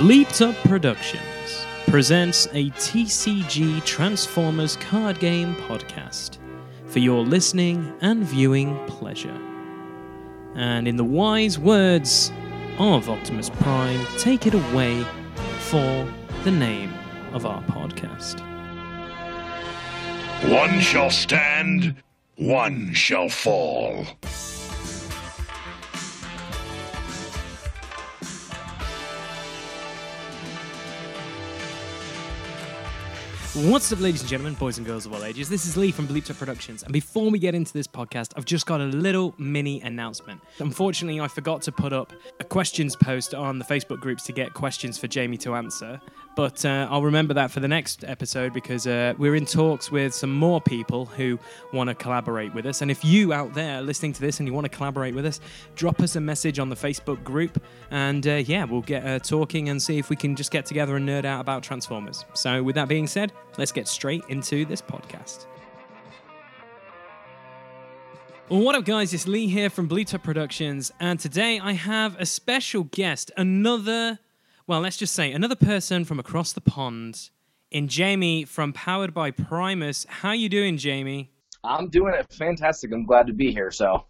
Bleeped Up Productions presents a TCG Transformers card game podcast for your listening and viewing pleasure. And in the wise words of Optimus Prime, take it away for the name of our podcast. One shall stand, one shall fall. What's up, ladies and gentlemen, boys and girls of all ages? This is Lee from Bleeped Productions, and before we get into this podcast, I've just got a little mini announcement. Unfortunately, I forgot to put up a questions post on the Facebook groups to get questions for Jamie to answer, but uh, I'll remember that for the next episode because uh, we're in talks with some more people who want to collaborate with us. And if you out there listening to this and you want to collaborate with us, drop us a message on the Facebook group, and uh, yeah, we'll get uh, talking and see if we can just get together and nerd out about Transformers. So, with that being said, let's get straight into this podcast. Well, what up, guys? It's Lee here from Up Productions, and today I have a special guest, another, well, let's just say, another person from across the pond, in Jamie from Powered by Primus. How you doing, Jamie? I'm doing it fantastic. I'm glad to be here. So,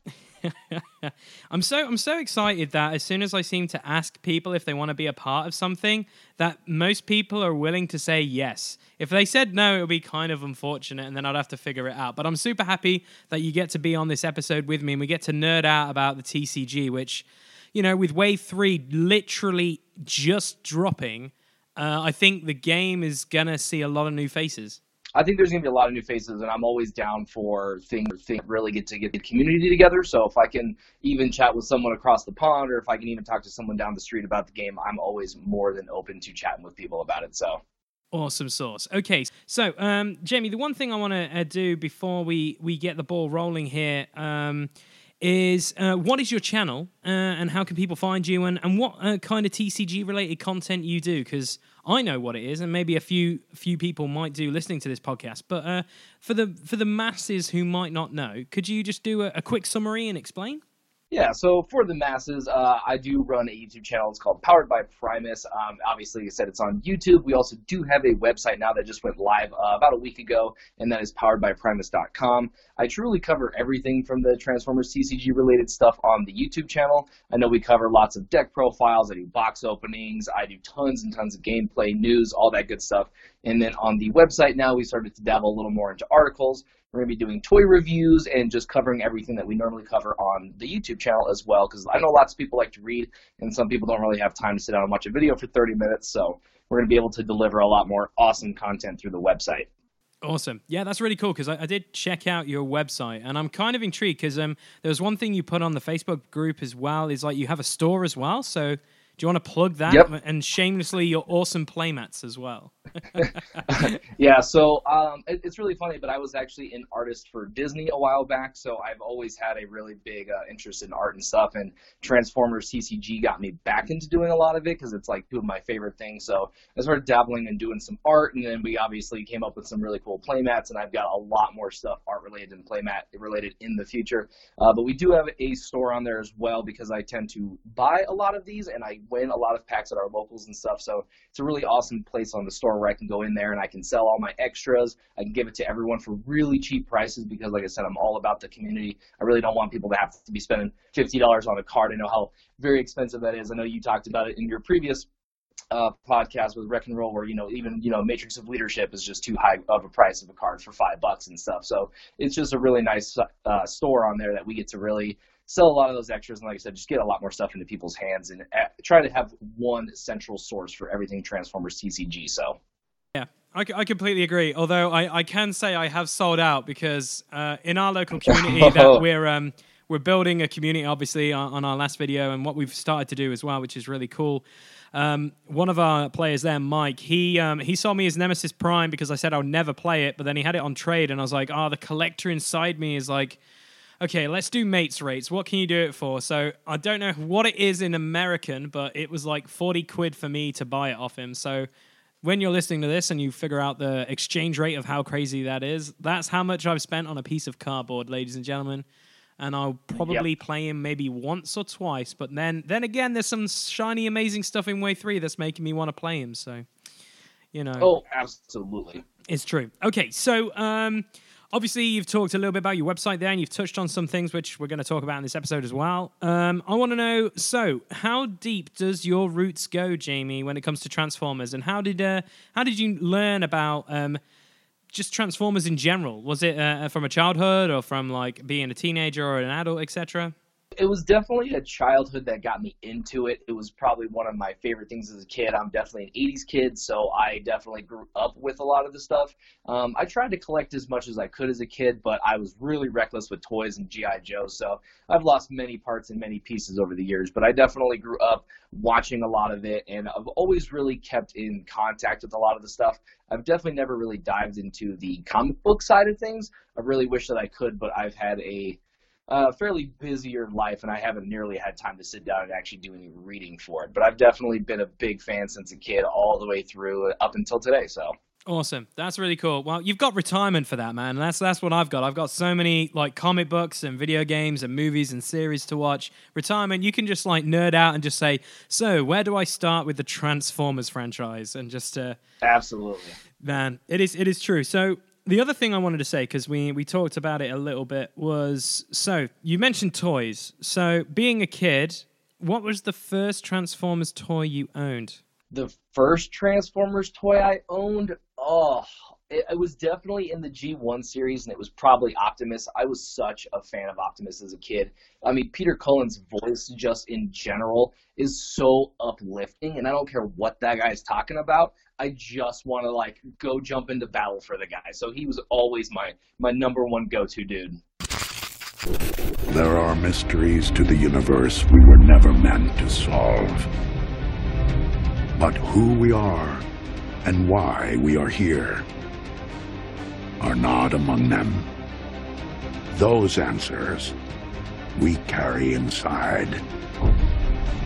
I'm so I'm so excited that as soon as I seem to ask people if they want to be a part of something, that most people are willing to say yes. If they said no, it would be kind of unfortunate, and then I'd have to figure it out. But I'm super happy that you get to be on this episode with me, and we get to nerd out about the TCG, which, you know, with Wave Three literally just dropping, uh, I think the game is gonna see a lot of new faces. I think there's going to be a lot of new faces, and I'm always down for things that really get to get the community together. So if I can even chat with someone across the pond, or if I can even talk to someone down the street about the game, I'm always more than open to chatting with people about it. So. Awesome sauce. Okay, so um, Jamie, the one thing I want to uh, do before we we get the ball rolling here um, is uh, what is your channel uh, and how can people find you and and what uh, kind of TCG related content you do? Because I know what it is, and maybe a few few people might do listening to this podcast. But uh, for the for the masses who might not know, could you just do a, a quick summary and explain? Yeah, so for the masses, uh, I do run a YouTube channel. It's called Powered by Primus. Um, obviously, I said, it's on YouTube. We also do have a website now that just went live uh, about a week ago, and that is poweredbyprimus.com. I truly cover everything from the Transformers TCG related stuff on the YouTube channel. I know we cover lots of deck profiles. I do box openings. I do tons and tons of gameplay, news, all that good stuff. And then on the website now, we started to dabble a little more into articles. We're going to be doing toy reviews and just covering everything that we normally cover on the YouTube channel as well. Because I know lots of people like to read, and some people don't really have time to sit down and watch a video for 30 minutes. So we're going to be able to deliver a lot more awesome content through the website. Awesome. Yeah, that's really cool because I, I, did check out your website and I'm kind of intrigued because um, there was one thing you put on the Facebook group as well is like you have a store as well. So do you want to plug that yep. and shamelessly your awesome playmats as well? yeah, so um, it, it's really funny, but I was actually an artist for Disney a while back, so I've always had a really big uh, interest in art and stuff. And Transformers TCG got me back into doing a lot of it because it's like two of my favorite things. So I started dabbling and doing some art, and then we obviously came up with some really cool playmats, and I've got a lot more stuff art related and playmat related in the future. Uh, but we do have a store on there as well because I tend to buy a lot of these, and I win a lot of packs at our locals and stuff. So it's a really awesome place on the store where I can go in there and I can sell all my extras. I can give it to everyone for really cheap prices because, like I said, I'm all about the community. I really don't want people to have to be spending $50 on a card. I know how very expensive that is. I know you talked about it in your previous uh, podcast with Wreck and Roll, where you know even you know Matrix of Leadership is just too high of a price of a card for five bucks and stuff. So it's just a really nice uh, store on there that we get to really sell a lot of those extras, and like I said, just get a lot more stuff into people's hands and uh, try to have one central source for everything Transformers TCG. So. Yeah, I, I completely agree. Although I, I can say I have sold out because uh, in our local community that we're um, we're building a community, obviously, on, on, our last video, and what we've started to do as well, which is really cool. Um, one of our players there, Mike, he um, he saw me as Nemesis Prime because I said I would never play it, but then he had it on trade, and I was like, oh, the collector inside me is like okay, let's do mates rates. What can you do it for? So I don't know what it is in American, but it was like 40 quid for me to buy it off him. So when you're listening to this and you figure out the exchange rate of how crazy that is, that's how much I've spent on a piece of cardboard, ladies and gentlemen. and I'll probably yep. play him maybe once or twice. But then, then again, there's some shiny, amazing stuff in Wave Three that's making me want to play him. So, you know. Oh, absolutely. It's true. Okay, so um, obviously you've talked a little bit about your website there, and you've touched on some things which we're going to talk about in this episode as well. Um, I want to know. So, how deep does your roots go, Jamie, when it comes to Transformers, and how did uh, how did you learn about um, just Transformers in general? Was it uh, from a childhood or from like being a teenager or an adult, etc.? It was definitely a childhood that got me into it. It was probably one of my favorite things as a kid. I'm definitely an 80s kid, so I definitely grew up with a lot of the stuff. Um, I tried to collect as much as I could as a kid, but I was really reckless with toys and G.I. Joe, so I've lost many parts and many pieces over the years. But I definitely grew up watching a lot of it, and I've always really kept in contact with a lot of the stuff. I've definitely never really dived into the comic book side of things. I really wish that I could, but I've had a uh, fairly busier life, and I haven't nearly had time to sit down and actually do any reading for it. But I've definitely been a big fan since a kid, all the way through up until today. So awesome, that's really cool. Well, you've got retirement for that, man. That's that's what I've got. I've got so many like comic books and video games and movies and series to watch. Retirement, you can just like nerd out and just say, so where do I start with the Transformers franchise? And just uh, absolutely, man, it is it is true. So the other thing I wanted to say because we we talked about it a little bit was so you mentioned toys. So being a kid, what was the first Transformers toy you owned? The first Transformers toy I owned, oh, it, it, was definitely in the G1 series, and it was probably Optimus. I was such a fan of Optimus as a kid. I mean, Peter Cullen's voice, just in general, is so uplifting, and I don't care what that guy's talking about. I just want to like go jump into battle for the guy. So he was always my my number one go-to dude. There are mysteries to the universe we were never meant to solve. But who we are and why we are here are not among them. Those answers we carry inside.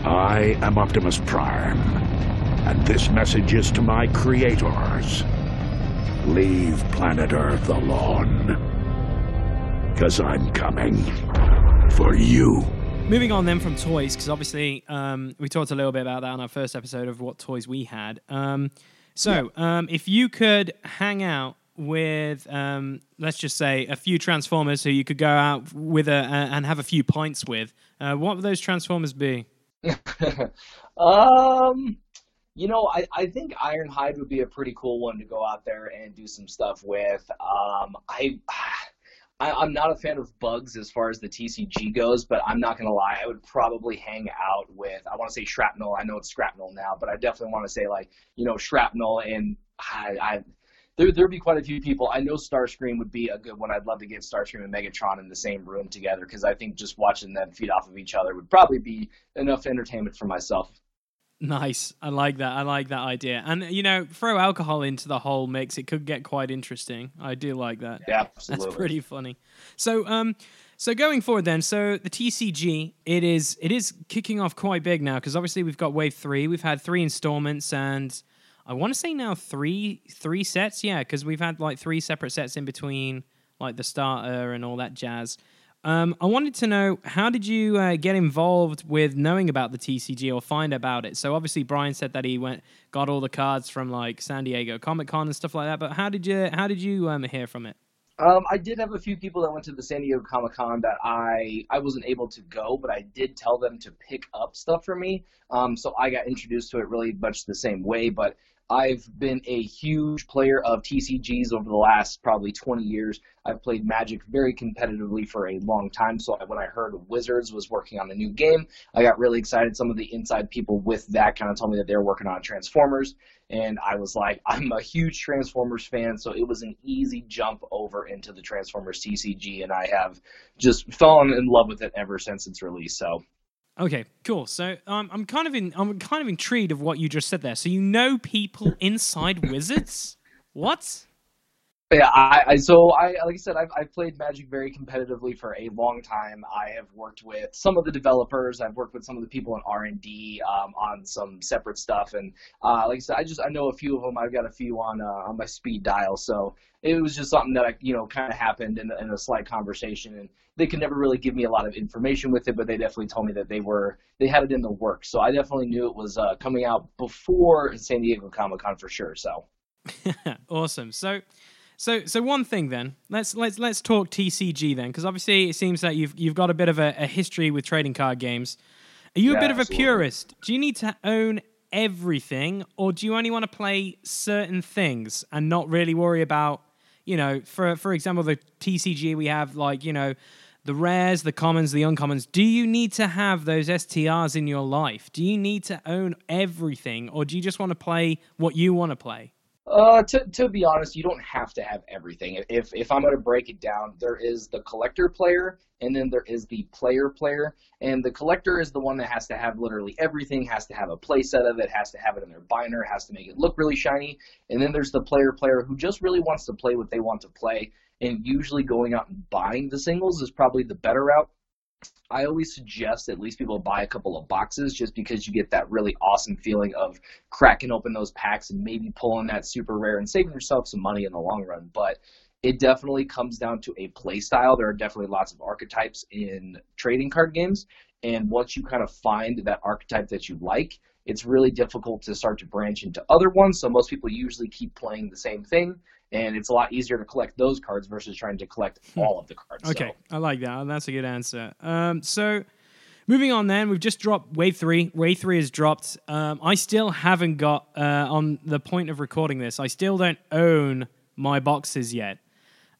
I am Optimus Prime, and this message is to my creators. Leave planet Earth alone. Because I'm coming for you. Moving on then from toys, because obviously um, we talked a little bit about that on our first episode of what toys we had. Um, so, um, if you could hang out with, um, let's just say, a few Transformers who you could go out with a, and have a few pints with, uh, what would those Transformers be? um, you know, I, I think Ironhide would be a pretty cool one to go out there and do some stuff with. Um, I, I am not a fan of bugs as far as the TCG goes, but I'm not gonna lie, I would probably hang out with. I want to say shrapnel. I know it's shrapnel now, but I definitely want to say like you know shrapnel and I, I there there'd be quite a few people. I know Starscream would be a good one. I'd love to get Starscream and Megatron in the same room together because I think just watching them feed off of each other would probably be enough entertainment for myself. Nice. I like that. I like that idea. And you know, throw alcohol into the whole mix, it could get quite interesting. I do like that. Yeah, absolutely. That's pretty funny. So, um so going forward then, so the TCG, it is it is kicking off quite big now because obviously we've got wave 3, we've had 3 installments and I want to say now three three sets, yeah, because we've had like three separate sets in between, like the starter and all that jazz. Um, I wanted to know how did you uh, get involved with knowing about the TCG or find about it? So obviously Brian said that he went got all the cards from like San Diego Comic Con and stuff like that. But how did you how did you um, hear from it? Um, I did have a few people that went to the San Diego Comic Con that I I wasn't able to go, but I did tell them to pick up stuff for me. Um, so I got introduced to it really much the same way. But I've been a huge player of TCGs over the last probably 20 years. I've played Magic very competitively for a long time. So when I heard Wizards was working on a new game, I got really excited. Some of the inside people with that kind of told me that they're working on Transformers. And I was like, I'm a huge Transformers fan. So it was an easy jump over into the Transformers TCG. And I have just fallen in love with it ever since its release. So Okay, cool. So um, I'm kind of in, I'm kind of intrigued of what you just said there. So you know people inside Wizards? What? Yeah, I, I so I like I said I've I've played Magic very competitively for a long time. I have worked with some of the developers. I've worked with some of the people in R and D um, on some separate stuff, and uh, like I said, I just I know a few of them. I've got a few on uh, on my speed dial, so it was just something that I you know kind of happened in, in a slight conversation, and they could never really give me a lot of information with it, but they definitely told me that they were they had it in the works. So I definitely knew it was uh, coming out before San Diego Comic Con for sure. So awesome. So. So, so one thing then, let's let's let's talk TCG then, because obviously it seems that you've you've got a bit of a, a history with trading card games. Are you a bit of a absolutely. purist? Do you need to own everything, or do you only want to play certain things and not really worry about, you know, for for example, the TCG we have like you know, the rares, the commons, the uncommons. Do you need to have those STRs in your life? Do you need to own everything, or do you just want to play what you want to play? Uh, to to be honest, you don't have to have everything. If if I'm going to break it down, there is the collector player, and then there is the player player. And the collector is the one that has to have literally everything, has to have a play set of it, has to have it in their binder, has to make it look really shiny. And then there's the player player who just really wants to play what they want to play. And usually going out and buying the singles is probably the better route. I always suggest at least people buy a couple of boxes just because you get that really awesome feeling of cracking open those packs and maybe pulling that super rare and saving yourself some money in the long run. But it definitely comes down to a play style. There are definitely lots of archetypes in trading card games. And once you kind of find that archetype that you like, it's really difficult to start to branch into other ones. So most people usually keep playing the same thing. And it's a lot easier to collect those cards versus trying to collect all of the cards. Okay, So, I like that. That's a good answer. Um, so moving on, then we've just dropped Wave Three. Wave Three has dropped. Um, I still haven't got uh, on the point of recording this. I still don't own my boxes yet.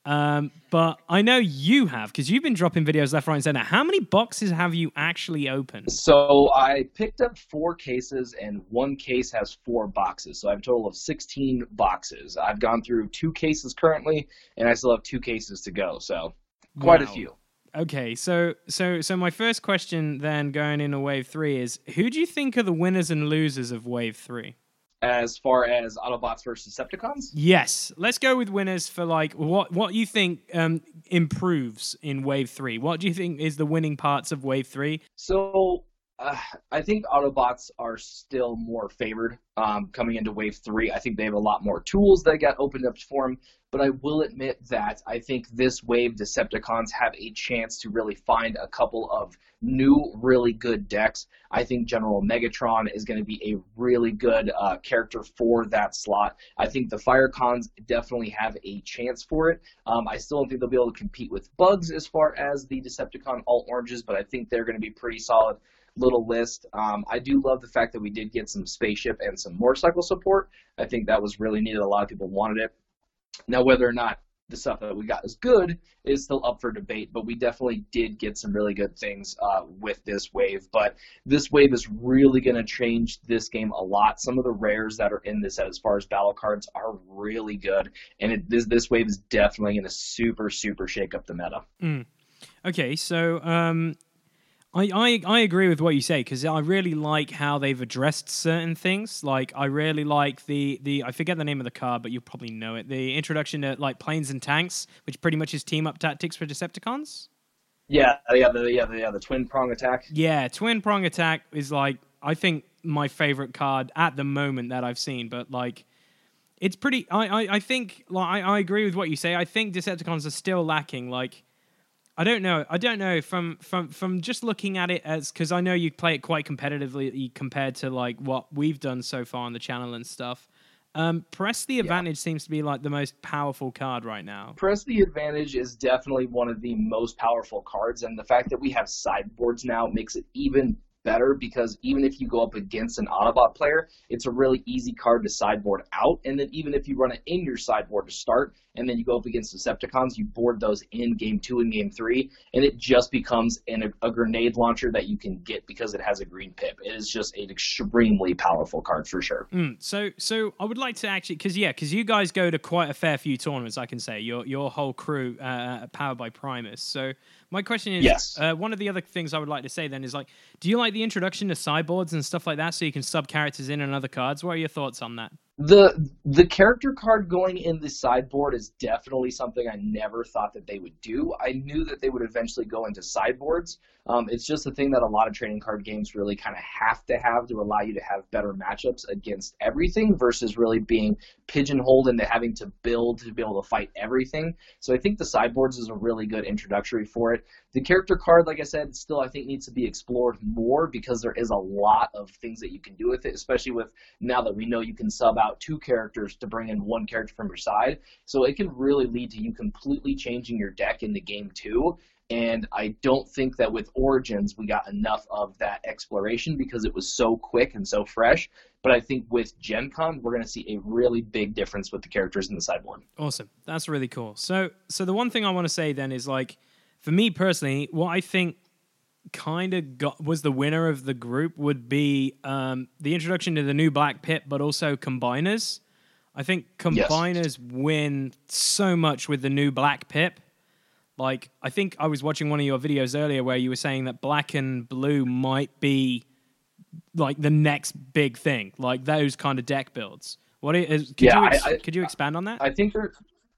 Um, but I know you have because you've been dropping videos left, right, and center. How many boxes have you actually opened? So I picked up four cases, and one case has four boxes. So I have a total of 16 boxes. I've gone through two cases currently, and I still have two cases to go. So quite a few. Okay, so so so my first question then going into Wave Three is who do you think are the winners and losers of Wave Three? As far as Autobots versus Decepticons, Yes, let's go with winners for like what what you think um, improves in Wave Three. What do you think is the winning parts of Wave Three? So uh, I think Autobots are still more favored um, coming into Wave 3. I think they have a lot more tools that got opened up for them, but I will admit that I think this wave Decepticons have a chance to really find a couple of new, really good decks. I think General Megatron is going to be a really good uh, character for that slot. I think the Firecons definitely have a chance for it. Um, I still don't think they'll be able to compete with Bugs as far as the Decepticon All Oranges, but I think they're going to be pretty solid little list. Um, I do love the fact that we did get some spaceship and some motorcycle support. I think that was really needed. A lot of people wanted it. Now, whether or not the stuff that we got is good is still up for debate, but we definitely did get some really good things uh, with this wave. But this wave is really going to change this game a lot. Some of the rares that are in this, as far as battle cards, are really good, and it, this this wave is definitely going to super super shake up the meta. Okay, so um, I, I I agree with what you say because I really like how they've addressed certain things. Like I really like the the I forget the name of the card, but you probably know it. The introduction to like planes and tanks, which pretty much is team up tactics for Decepticons. Yeah, yeah, the yeah the, yeah, the twin prong attack. Yeah, twin prong attack is like I think my favorite card at the moment that I've seen, but like it's pretty I I, I think like I, I agree with what you say. I think Decepticons are still lacking like I don't know. I don't know from from from just looking at it as because I know you play it quite competitively compared to like what we've done so far on the channel and stuff. Um, press the advantage seems to be like the most powerful card right now. Press the Advantage is definitely one of the most powerful cards, and the fact that we have sideboards now makes it even better because even if you go up against an Autobot player, it's a really easy card to sideboard out. And then even if you run it in your sideboard to start, and then you go up against Decepticons, you board those in game two and game three, and it just becomes an, a grenade launcher that you can get because it has a green pip. It is just an extremely powerful card for sure. Mm, so, so I would like to actually, because yeah, because you guys go to quite a fair few tournaments. I can say your your whole crew, uh, powered by Primus. So, my question is, Yes. uh, one of the other things I would like to say then is like, do you like the introduction to sideboards and stuff like that, so you can sub characters in and other cards? What are your thoughts on that? The the character card going in the sideboard is definitely something I never thought that they would do. I knew that they would eventually go into sideboards. Um, it's just a thing that a lot of trading card games really kind of have to have to allow you to have better matchups against everything versus really being pigeonholed into having to build to be able to fight everything. So I think the sideboards is a really good introductory for it. The character card, like I said, still I think needs to be explored more because there is a lot of things that you can do with it, especially with now that we know you can sub out two characters to bring in one character from your side. So it can really lead to you completely changing your deck in the game too. And I don't think that with Origins we got enough of that exploration because it was so quick and so fresh. But I think with Gen Con, we're going to see a really big difference with the characters in the sideboard. Awesome. That's really cool. So, so the one thing I want to say then is like, for me personally, what I think kind of got was the winner of the group would be um, the introduction to the new Black Pip, but also combiners. I think combiners yes. win so much with the new Black Pip. Like, I think I was watching one of your videos earlier where you were saying that black and blue might be like the next big thing, like those kind of deck builds. What is? Could yeah, you ex- I, I, could you expand on that? I think there,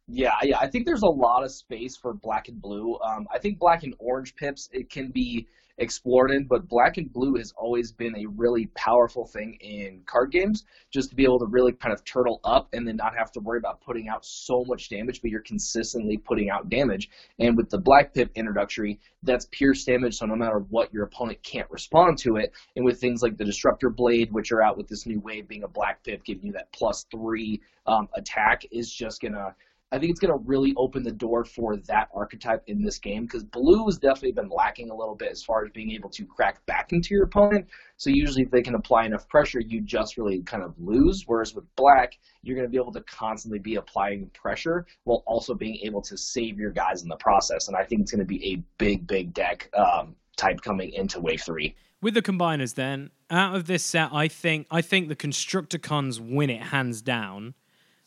yeah, yeah, I think there's a lot of space for black and blue. Um, I think black and orange pips it can be explored in, but black and blue has always been a really powerful thing in card games, just to be able to really kind of turtle up and then not have to worry about putting out so much damage, but you're consistently putting out damage. And with the black pip introductory, that's pierce damage, so no matter what, your opponent can't respond to it. And with things like the Disruptor Blade, which are out with this new wave being a black pip, giving you that plus three um, attack, is just gonna I think it's going to really open the door for that archetype in this game because blue has definitely been lacking a little bit as far as being able to crack back into your opponent. So usually, if they can apply enough pressure, you just really kind of lose. Whereas with black, you're going to be able to constantly be applying pressure while also being able to save your guys in the process. And I think it's going to be a big, big deck um, type coming into Wave Three. With the combiners, then out of this set, I think I think the Constructicons win it hands down.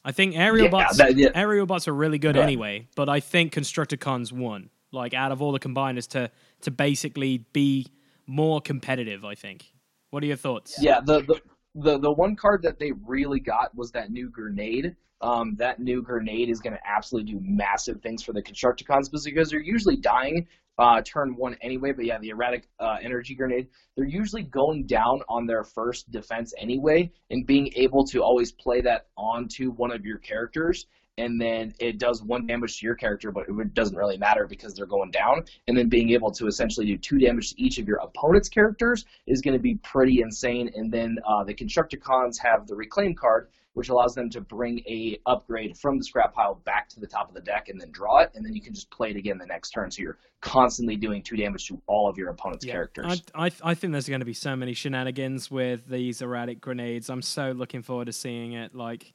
I think aerial yeah, bots that, yeah. aerial bots are really good anyway, but I think Constructicons won. Like out of all the combiners to to basically be more competitive, I think. What are your thoughts? Yeah, the the the, the one card that they really got was that new grenade. Um, that new grenade is going to absolutely do massive things for the Constructicons because they're usually dying uh, turn one anyway. But yeah, the erratic uh, energy grenade, they're usually going down on their first defense anyway, and being able to always play that onto one of your characters. And then it does one damage to your character, but it doesn't really matter because they're going down. And then being able to essentially do two damage to each of your opponent's characters is going to be pretty insane. And then uh, the Constructicons have the Reclaim card, which allows them to bring a upgrade from the scrap pile back to the top of the deck and then draw it, and then you can just play it again the next turn. So you're constantly doing two damage to all of your opponent's yeah, characters. I, I, I think there's going to be so many shenanigans with these erratic grenades. I'm so looking forward to seeing it. Like.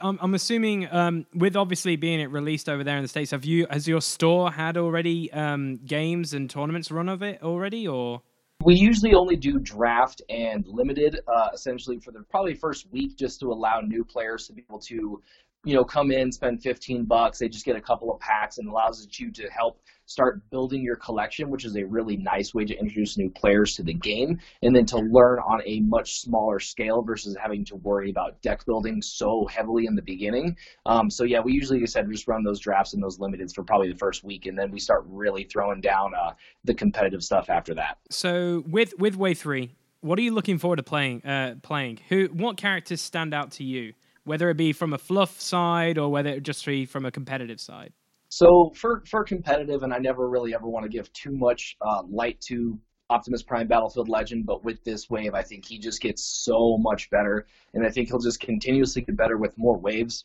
I'm, I'm assuming, um, with obviously being it released over there in the states, have you has your store had already um, games and tournaments run of it already, or? We usually only do draft and limited, uh, essentially for the probably first week, just to allow new players to be able to, you know, come in, spend 15 bucks. They just get a couple of packs and allows you to help start building your collection, which is a really nice way to introduce new players to the game, and then to learn on a much smaller scale versus having to worry about deck building so heavily in the beginning. Um, so yeah, we usually, like I said, just run those drafts and those limiteds for probably the first week, and then we start really throwing down uh, the competitive stuff after that. So with with Wave Three, what are you looking forward to playing? Uh, playing who? What characters stand out to you? Whether it be from a fluff side or whether it just be from a competitive side. So for for competitive, and I never really ever want to give too much uh, light to Optimus Prime Battlefield Legend, but with this wave, I think he just gets so much better, and I think he'll just continuously get better with more waves.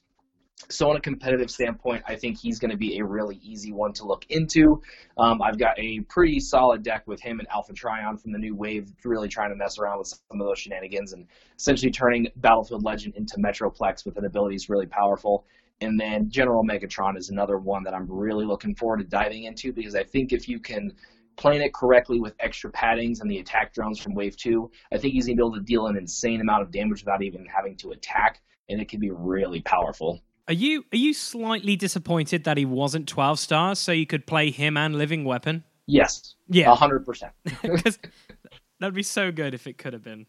So, on a competitive standpoint, I think he's going to be a really easy one to look into. Um, I've got a pretty solid deck with him and Alpha Trion from the new wave, really trying to mess around with some of those shenanigans and essentially turning Battlefield Legend into Metroplex with an ability that's really powerful. And then General Megatron is another one that I'm really looking forward to diving into because I think if you can plan it correctly with extra paddings and the attack drones from Wave 2, I think he's going to be able to deal an insane amount of damage without even having to attack, and it can be really powerful. Are you are you slightly disappointed that he wasn't 12 stars so you could play him and Living Weapon? Yes. Yeah. 100%. that'd be so good if it could have been.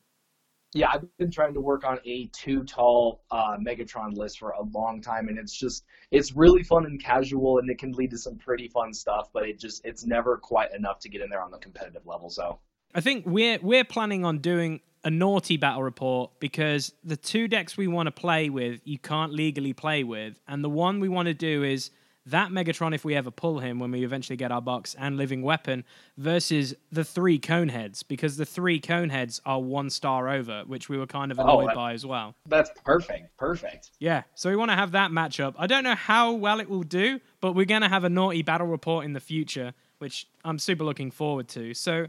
Yeah, I've been trying to work on a too tall uh, Megatron list for a long time, and it's just it's really fun and casual, and it can lead to some pretty fun stuff. But it just it's never quite enough to get in there on the competitive level. So I think we're we're planning on doing a naughty battle report because the two decks we want to play with you can't legally play with, and the one we want to do is that Megatron if we ever pull him when we eventually get our box and living weapon versus the three coneheads because the three coneheads are one star over, which we were kind of oh, annoyed oh, that, by as well. That's perfect. Perfect. Yeah. So we want to have that matchup. I don't know how well it will do, but we're gonna have a naughty battle report in the future, which I'm super looking forward to. So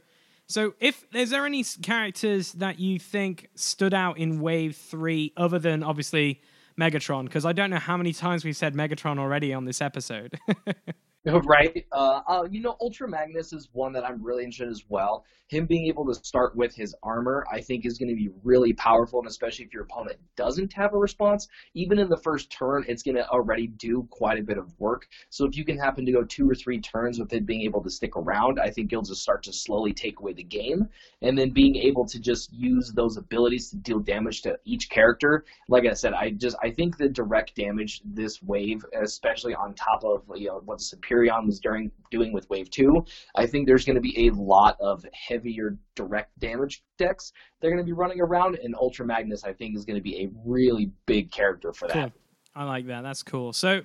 so, if is there any characters that you think stood out in Wave Three, other than obviously Megatron because I don't know how many times we've said Megatron already on this episode. right. Uh, uh, you know, Ultra Magnus is one that I'm really interested in as well. Him being able to start with his armor, I think, is going to be really powerful, and especially if your opponent doesn't have a response, even in the first turn, it's going to already do quite a bit of work. So if you can happen to go two or three turns with it being able to stick around, I think you'll just start to slowly take away the game, and then being able to just use those abilities to deal damage to each character. Like I said, I just I think the direct damage this wave, especially on top of you know what superior Superion was during, doing with Wave 2. I think there's going to be a lot of heavier direct damage decks they're going to be running around, and Ultra Magnus, I think, is going to be a really big character for that. Cool. I like that. That's cool. So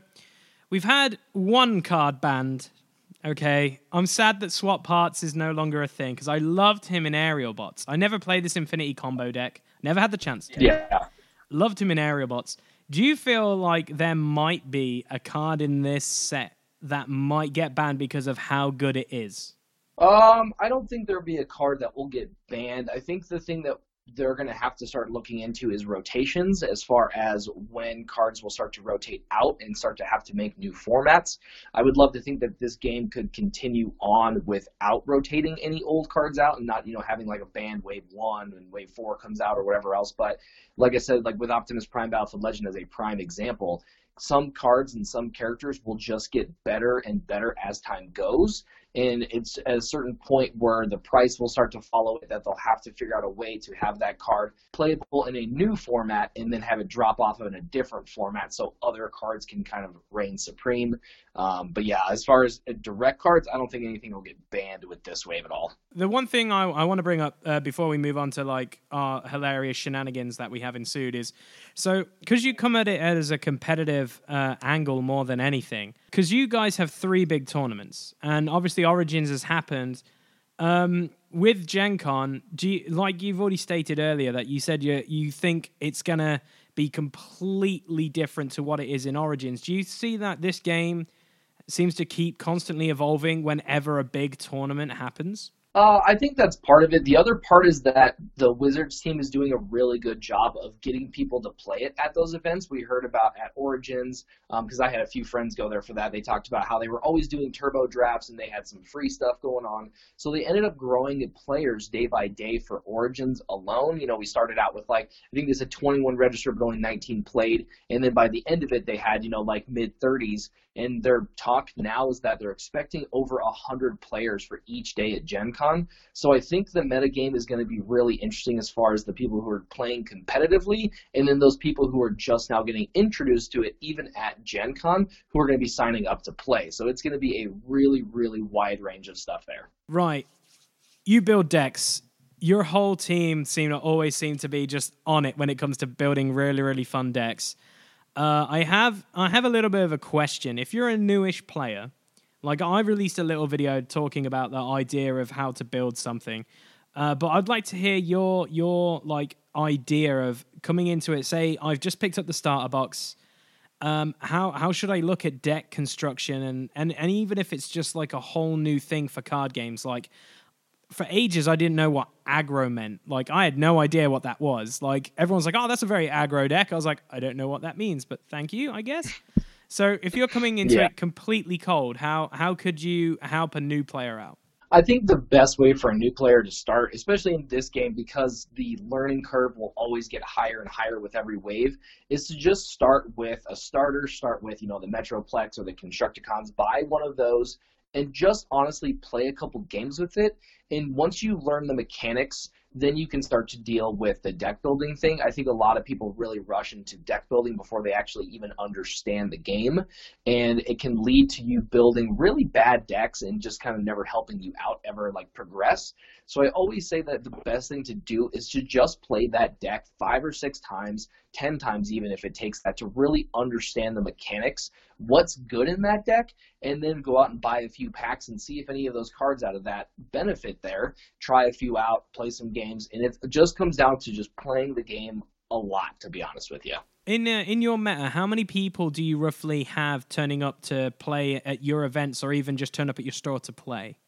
we've had one card banned. Okay, I'm sad that swap parts is no longer a thing because I loved him in Aerial Bots. I never played this Infinity combo deck. Never had the chance to. Yeah. Loved him in Aerial Bots. Do you feel like there might be a card in this set that might get banned because of how good it is? Um, I don't think there'll be a card that will get banned. I think the thing that they're going to have to start looking into is rotations as far as when cards will start to rotate out and start to have to make new formats. I would love to think that this game could continue on without rotating any old cards out and not, you know, having like a band wave one and wave four comes out or whatever else. But like I said, like with Optimus Prime Battlefield Legend as a prime example, some cards and some characters will just get better and better as time goes. And it's at a certain point where the price will start to follow it that they'll have to figure out a way to have that card playable in a new format and then have it drop off in a different format so other cards can kind of reign supreme um, but yeah as far as direct cards i don't think anything will get banned with this wave at all the one thing i, I want to bring up uh, before we move on to like our hilarious shenanigans that we have ensued is so because you come at it as a competitive uh, angle more than anything because you guys have three big tournaments and obviously Origins has happened. Um, with Gen Con, do you, like you've already stated earlier that you said you you think it's gonna be completely different to what it is in Origins. Do you see that this game seems to keep constantly evolving whenever a big tournament happens? Uh, I think that's part of it. The other part is that the Wizards team is doing a really good job of getting people to play it at those events. We heard about at Origins because um, I had a few friends go there for that. They talked about how they were always doing turbo drafts and they had some free stuff going on. So they ended up growing the players day by day for Origins alone. You know, we started out with like I think they said 21 registered, but only 19 played, and then by the end of it, they had you know like mid 30s. And their talk now is that they're expecting over 100 players for each day at Gen Con. So I think the metagame is going to be really interesting as far as the people who are playing competitively and then those people who are just now getting introduced to it, even at Gen Con, who are going to be signing up to play. So it's going to be a really, really wide range of stuff there. Right. You build decks your whole team seem to always seem to be just on it when it comes to building really really fun decks uh, I have I have a little bit of a question. If you're a newish player, like I released a little video talking about the idea of how to build something, uh, but I'd like to hear your your like idea of coming into it. Say I've just picked up the starter box. Um, how how should I look at deck construction and, and and even if it's just like a whole new thing for card games, like for ages I didn't know what aggro meant. Like I had no idea what that was. Like everyone's like, "Oh, that's a very aggro deck." I was like, "I don't know what that means, but thank you, I guess." So, if you're coming into yeah. it completely cold, how how could you help a new player out? I think the best way for a new player to start, especially in this game, because the learning curve will always get higher and higher with every wave, is to just start with a starter. Start with you know the Metroplex or the Constructicons. Buy one of those and just honestly play a couple games with it. And once you learn the mechanics, then you can start to deal with the deck building thing. I think a lot of people really rush into deck building before they actually even understand the game, and it can lead to you building really bad decks and just kind of never helping you out ever like progress. So I always say that the best thing to do is to just play that deck five or six times, ten times even if it takes that to really understand the mechanics, what's good in that deck, and then go out and buy a few packs and see if any of those cards out of that benefit there. Try a few out, play some games, and it just comes down to just playing the game a lot, to be honest with you. In uh, in your meta, how many people do you roughly have turning up to play at your events, or even just turn up at your store to play?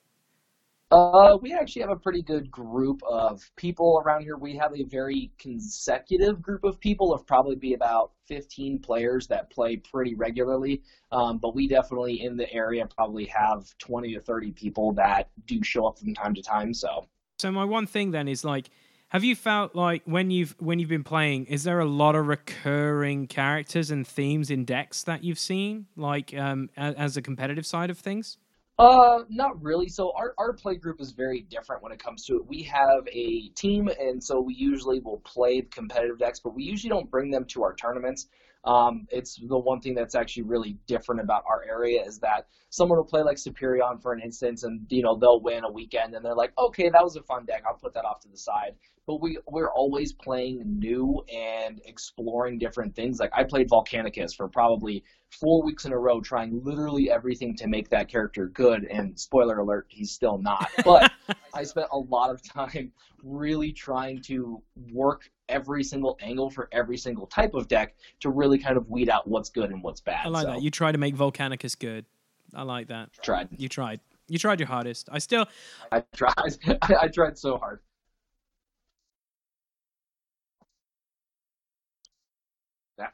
Uh, we actually have a pretty good group of people around here. We have a very consecutive group of people of probably be about 15 players that play pretty regularly. Um, but we definitely in the area probably have 20 to 30 people that do show up from time to time. So. So my one thing then is like, have you felt like when you've when you've been playing, is there a lot of recurring characters and themes in decks that you've seen, like um, as a competitive side of things? Uh, not really. So our, our play group is very different when it comes to it. We have a team, and so we usually will play competitive decks, but we usually don't bring them to our tournaments. Um, it's the one thing that's actually really different about our area is that someone will play like Superion for an instance, and you know they'll win a weekend, and they're like, okay, that was a fun deck. I'll put that off to the side. But we we're always playing new and exploring different things. Like I played Volcanicus for probably four weeks in a row, trying literally everything to make that character good. And spoiler alert, he's still not. But I spent a lot of time really trying to work every single angle for every single type of deck to really kind of weed out what's good and what's bad. I like so, that. You try to make Volcanicus good. I like that. Tried. You tried. You tried your hardest. I still. I tried. I tried so hard.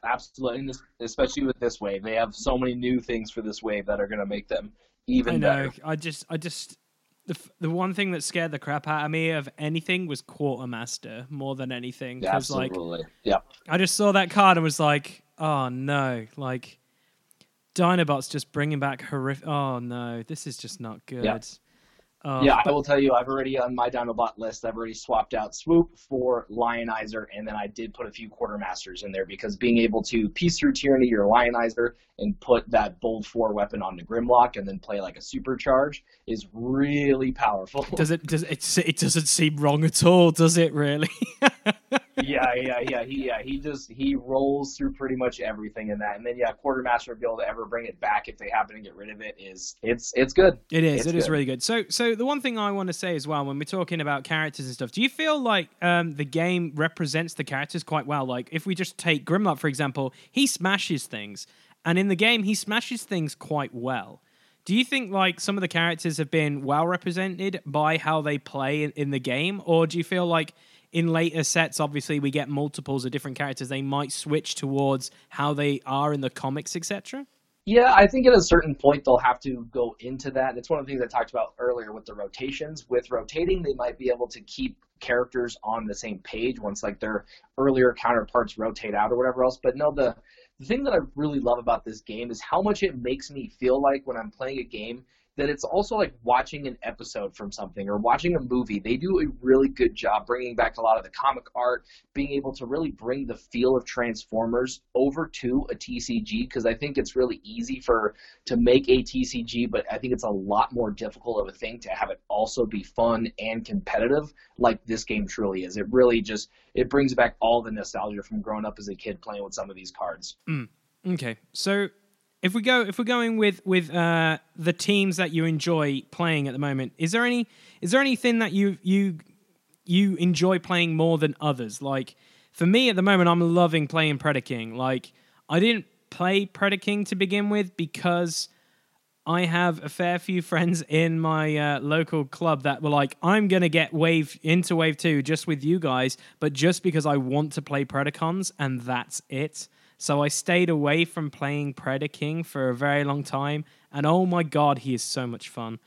Absolutely, especially with this wave, they have so many new things for this wave that are going to make them even I know. better. I just, I just, the the one thing that scared the crap out of me of anything was quartermaster more than anything. Yeah, absolutely. Like, yeah. I just saw that card and was like, oh no, like Dinobots just bringing back horrific. Oh no, this is just not good. Yeah. Uh, yeah. I will tell you, I've already on my Dinobot list. I've already swapped out Swoop for Lionizer, and then I did put a few Quartermasters in there because being able to Peace Through Tyranny your Lionizer and put that Bold Four weapon on the Grimlock and then play like a supercharge is really powerful. Does it? Does it? It doesn't seem wrong at all, does it? Really? yeah, yeah, yeah. He yeah he just he rolls through pretty much everything in that, and then yeah, quartermaster be able to ever bring it back if they happen to get rid of it is it's it's good. It is. It's it good. is really good. So so the one thing I want to say as well when we're talking about characters and stuff, do you feel like um, the game represents the characters quite well? Like if we just take Grimlock for example, he smashes things, and in the game he smashes things quite well. Do you think like some of the characters have been well represented by how they play in, in the game, or do you feel like in later sets, obviously, we get multiples of different characters. They might switch towards how they are in the comics, etc. Yeah, I think at a certain point they'll have to go into that. It's one of the things I talked about earlier with the rotations. With rotating, they might be able to keep characters on the same page once like their earlier counterparts rotate out or whatever else. But no, the the thing that I really love about this game is how much it makes me feel like when I'm playing a game that it's also like watching an episode from something or watching a movie. They do a really good job bringing back a lot of the comic art, being able to really bring the feel of Transformers over to a TCG because I think it's really easy for to make a TCG, but I think it's a lot more difficult of a thing to have it also be fun and competitive like this game truly is. It really just it brings back all the nostalgia from growing up as a kid playing with some of these cards. Mm. Okay, so if we go if we're going with with uh, the teams that you enjoy playing at the moment, is there any is there anything that you you you enjoy playing more than others? Like for me at the moment, I'm loving playing Predaking. Like I didn't play Predaking to begin with because I have a fair few friends in my uh, local club that were like, I'm gonna get wave into wave two just with you guys, but just because I want to play Predacons and that's it. So I stayed away from playing Predator Predaking for a very long time, and oh my god, he is so much fun.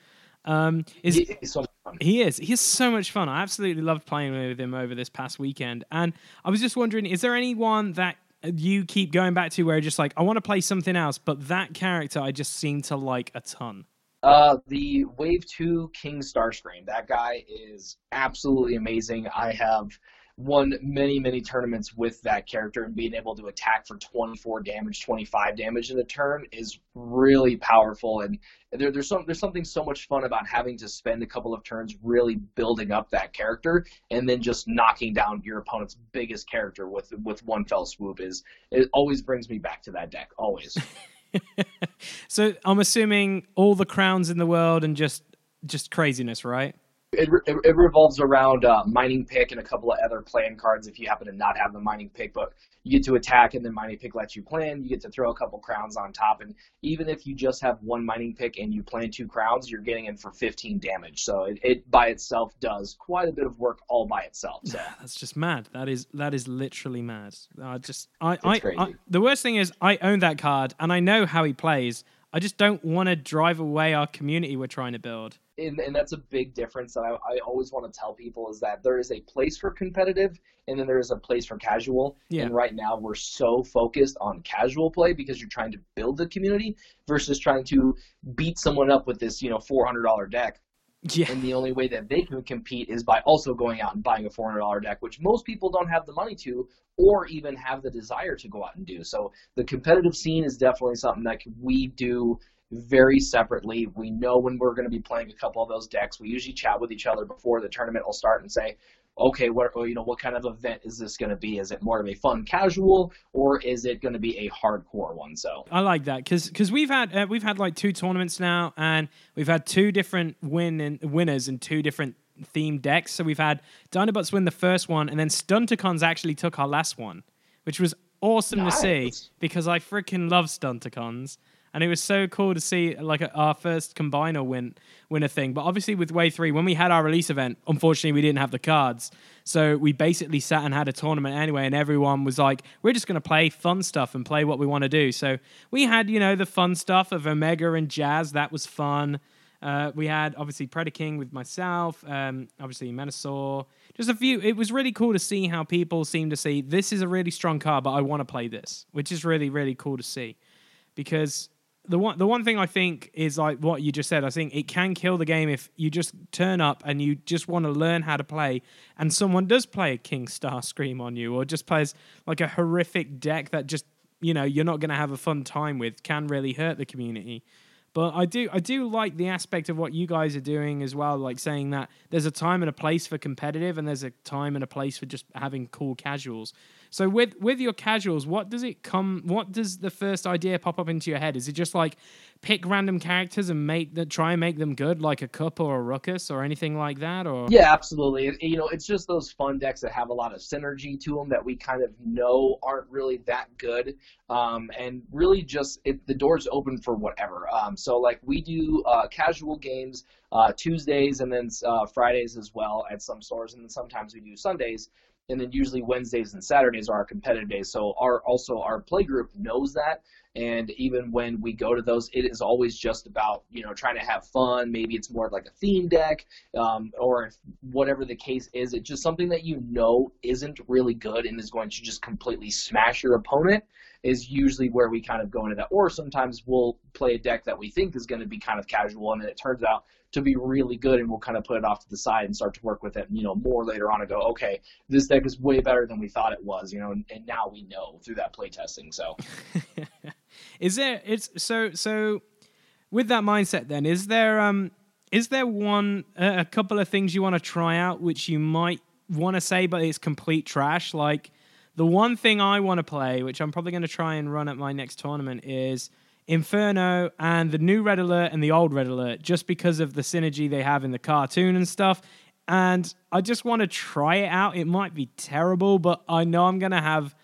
Um, is, he, is so fun. he is. He is so much fun. I absolutely loved playing with him over this past weekend, and I was just wondering, is there anyone that you keep going back to where you're just like, I want to play something else, but that character I just seem to like a ton? Uh, the Wave Two King Starscream. That guy is absolutely amazing. I have won many many tournaments with that character and being able to attack for 24 damage 25 damage in a turn is really powerful. And there, there's some there's something so much fun about having to spend a couple of turns really building up that character and then just knocking down your opponent's biggest character with with one fell swoop is it always brings me back to that deck always. So i'm assuming all the crowns in the world and just just craziness right it, it, it, revolves around uh, mining pick and a couple of other plan cards if you happen to not have the mining pick. But you get to attack, and then mining pick lets you plan. You get to throw a couple crowns on top, and even if you just have one mining pick and you plan two crowns, you're getting in for 15 damage. So it, it by itself does quite a bit of work all by itself. So that's just mad. That is that is literally mad. I just I, I, I the worst thing is I own that card and I know how he plays. I just don't want to drive away our community we're trying to build. And, and that's a big difference that I, I, always want to tell people is that there is a place for competitive and then there is a place for casual. Yeah. And right now we're so focused on casual play because you're trying to build the community versus trying to beat someone up with this, you know, $400 deck yeah. And the only way that they can compete is by also going out and buying a $400 deck, which most people don't have the money to or even have the desire to go out and do. So the competitive scene is definitely something that we do very separately. We know when we're going to be playing a couple of those decks. We usually chat with each other before the tournament will start and say, okay, what you know, what kind of event is this going to be? Is it more of a fun casual, or is it going to be a hardcore one? So I like that because because we've had uh, we've had like two tournaments now, and we've had two different win and winners and two different themed decks. So we've had Dinobots win the first one, and then Stunticons actually took our last one, which was awesome nice. to see because I freaking love Stunticons and it was so cool to see like our first combiner win win a thing. But obviously with Wave Three, when we had our release event, unfortunately we didn't have the cards, so we basically sat and had a tournament anyway, and everyone was like, "We're just going to play fun stuff and play what we want to do." So we had you know the fun stuff of Omega and Jazz. That was fun. Uh, we had obviously Predaking with myself, um, obviously Menasor. Just a few. It was really cool to see how people seem to see this is a really strong card, but I want to play this, which is really really cool to see because the one the one thing I think is like what you just said. I think it can kill the game if you just turn up and you just want to learn how to play, and someone does play a King Starscream on you, or just plays like a horrific deck that just you know you're not going to have a fun time with. Can really hurt the community. But I do I do like the aspect of what you guys are doing as well, like saying that there's a time and a place for competitive, and there's a time and a place for just having cool casuals. So with with your casuals, what does it come? What does the first idea pop up into your head? Is it just like pick random characters and make the try and make them good, like a Kup or a ruckus or anything like that? Or yeah, absolutely. You know, it's just those fun decks that have a lot of synergy to them that we kind of know aren't really that good, um, and really just it, the doors open for whatever. Um, so like we do uh, casual games uh, Tuesdays and then uh, Fridays as well at some stores, and then sometimes we do Sundays and then usually Wednesdays and Saturdays are our competitive days. So our also our play group knows that, and even when we go to those, it is always just about you know trying to have fun. Maybe it's more like a theme deck, um, or whatever the case is, it's just something that you know isn't really good and is going to just completely smash your opponent. Is usually where we kind of go into that, or sometimes we'll play a deck that we think is going to be kind of casual, and then it turns out to be really good, and we'll kind of put it off to the side and start to work with it, you know, more later on and go, okay, this deck is way better than we thought it was, you know, and, and now we know through that play testing. So, is there? It's so so. With that mindset, then, is there um is there one uh, a couple of things you want to try out which you might want to say, but it's complete trash? Like the one thing I want to play, which I'm probably going to try and run at my next tournament, is Inferno and the new Red Alert and the old Red Alert just because of the synergy they have in the cartoon and stuff. And I just want to try it out. It might be terrible, but I know I'm going to have,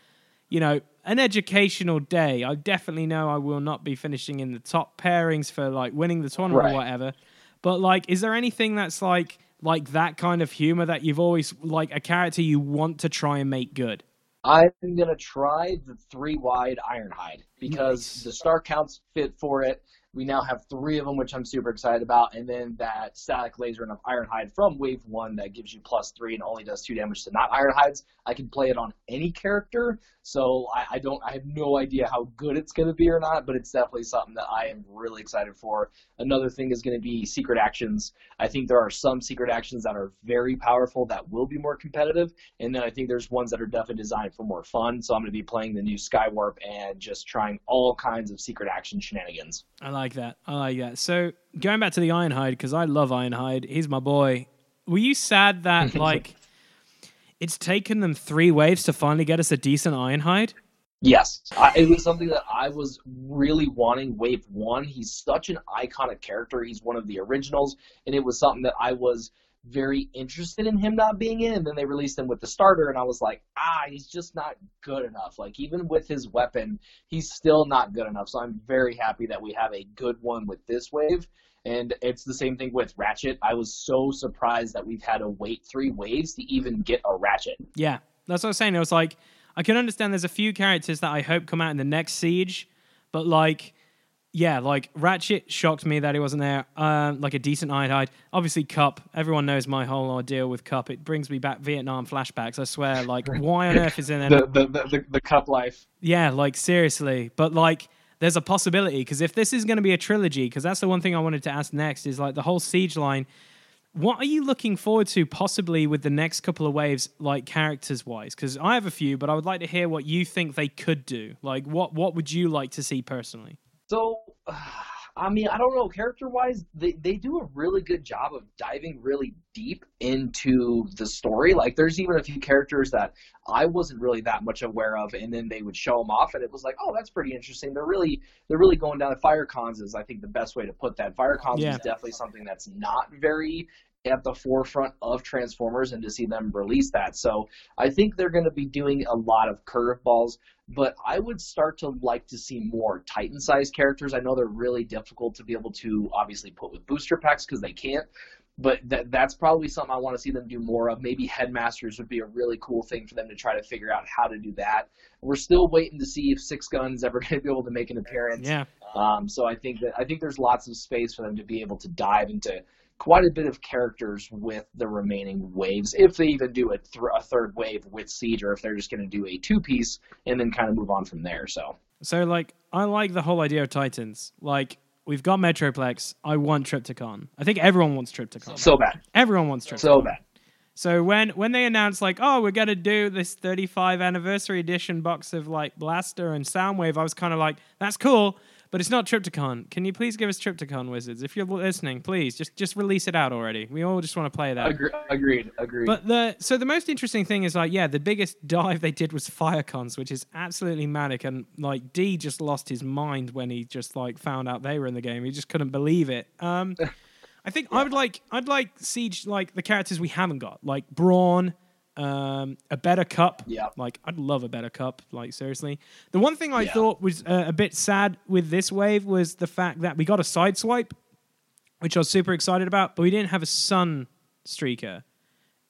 you know, an educational day. I definitely know I will not be finishing in the top pairings for like winning the tournament right. or whatever. But like, is there anything that's like like that kind of humor that you've always like a character you want to try and make good? I'm gonna try the three wide Ironhide because nice. the star counts fit for it. We now have three of them, which I'm super excited about, and then that static laser and of Ironhide from Wave One that gives you plus three and only does two damage to not Ironhides. I can play it on any character, so I, I don't, I have no idea how good it's going to be or not, but it's definitely something that I am really excited for. Another thing is going to be secret actions. I think there are some secret actions that are very powerful that will be more competitive, and then I think there's ones that are definitely designed for more fun. So I'm going to be playing the new Skywarp and just trying all kinds of secret action shenanigans. I like that. I like that. So going back to the Ironhide because I love Ironhide. He's my boy. Were you sad that like it's taken them three waves to finally get us a decent Ironhide? Yes, I, it was something that I was really wanting. Wave one, he's such an iconic character. He's one of the originals, and it was something that I was very interested in him not being in. And then they released him with the starter, and I was like, ah, he's just not good enough. Like even with his weapon, he's still not good enough. So I'm very happy that we have a good one with this wave. And it's the same thing with Ratchet. I was so surprised that we've had to wait three waves to even get a Ratchet. Yeah, that's what I was saying. It was like I can understand there's a few characters that I hope come out in the next siege, but like yeah, like Ratchet shocked me that he wasn't there. Um, like a decent Ironhide. Obviously, Kup. Everyone knows my whole ordeal with Kup. It brings me back Vietnam flashbacks. I swear. Like, why on earth is in there? the, the, the, the, the Kup life. Yeah, like seriously. But like, there's a possibility because if this is going to be a trilogy, because that's the one thing I wanted to ask next is like the whole siege line. What are you looking forward to possibly with the next couple of waves, like characters wise? Because I have a few, but I would like to hear what you think they could do. Like, what what would you like to see personally? So, I mean, I don't know. Character wise, they, they do a really good job of diving really deep into the story. Like, there's even a few characters that I wasn't really that much aware of, and then they would show them off, and it was like, oh, that's pretty interesting. They're really they're really going down. The Firecons is, I think, the best way to put that. Firecons Yeah. is definitely something that's not very at the forefront of Transformers, and to see them release that. So I think they're going to be doing a lot of curveballs but I would start to like to see more Titan sized characters. I know they're really difficult to be able to obviously put with booster packs because they can't, but that that's probably something I want to see them do more of. Maybe headmasters would be a really cool thing for them to try to figure out how to do that. We're still waiting to see if Six Guns ever going to be able to make an appearance. Yeah. Um, so I think that I think there's lots of space for them to be able to dive into quite a bit of characters with the remaining waves, if they even do a, th- a third wave with Siege, or if they're just going to do a two piece and then kind of move on from there. So So like I like the whole idea of Titans. Like we've got Metroplex. I want Trypticon. I think everyone wants Trypticon. so bad, everyone wants Trypticon. so bad. So when when they announced like, oh, we're gonna do this 35 anniversary edition box of like Blaster and Soundwave, I was kind of like, that's cool, but it's not Trypticon. Can you please give us Trypticon, Wizards? If you're listening, please just just release it out already. We all just want to play that. Agre- agreed, agreed. But the so the most interesting thing is like yeah, the biggest dive they did was Firecons, which is absolutely manic, and like D just lost his mind when he just like found out they were in the game. He just couldn't believe it. Um, I think I would like I'd like Siege like the characters we haven't got, like Brawn, um, a better Kup. Yeah. Like I'd love a better Kup. Like seriously, the one thing I Yeah. thought was uh, a bit sad with this wave was the fact that we got a Sideswipe, which I was super excited about, but we didn't have a sun streaker,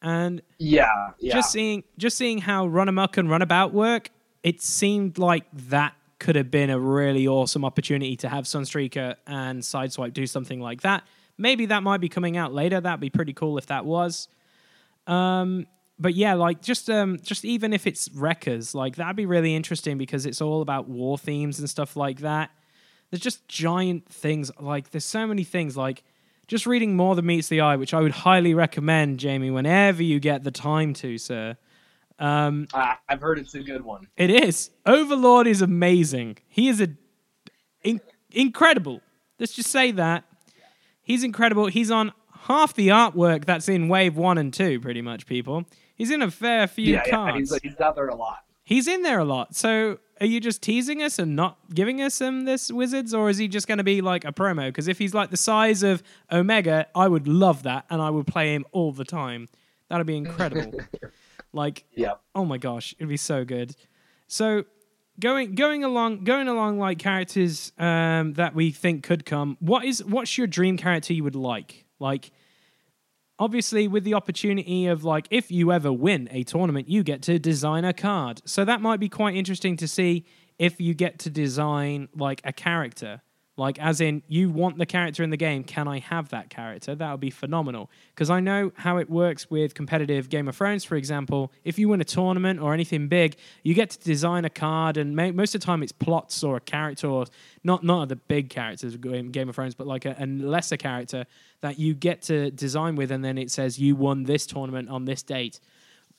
and yeah, yeah. just seeing just seeing how Runamuck and runabout work, it seemed like that could have been a really awesome opportunity to have Sunstreaker and Sideswipe do something like that. Maybe that might be coming out later. That'd be pretty cool if that was. Um, but yeah, like just um, just even if it's wreckers, like that'd be really interesting because it's all about war themes and stuff like that. There's just giant things like there's so many things like just reading more than meets the eye, which I would highly recommend, Jamie, whenever you get the time to, sir. Um, I, I've heard it's a good one. it is. Overlord is amazing. He is a in- incredible. Let's just say that. He's incredible. He's on half the artwork that's in Wave 1 and 2, pretty much, people. He's in a fair few Yeah, yeah. He's, he's out there a lot. He's in there a lot. So are you just teasing us and not giving us him this Wizards, or is he just going to be like a promo? Because if he's like the size of Omega, I would love that, and I would play him all the time. That'd be incredible. like, Yeah. oh my gosh, it'd be so good. So going going along going along like characters um, that we think could come. What is what's your dream character you would like? Like obviously with the opportunity of like if you ever win a tournament you get to design a card. So that might be quite interesting to see if you get to design like a character Like, as in, you want the character in the game. Can I have that character? That would be phenomenal. Because I know how it works with competitive Game of Thrones, for example. If you win a tournament or anything big, you get to design a card, and most of the time it's plots or a character, or not not the big characters in Game of Thrones, but like a, a lesser character that you get to design with, and then it says you won this tournament on this date.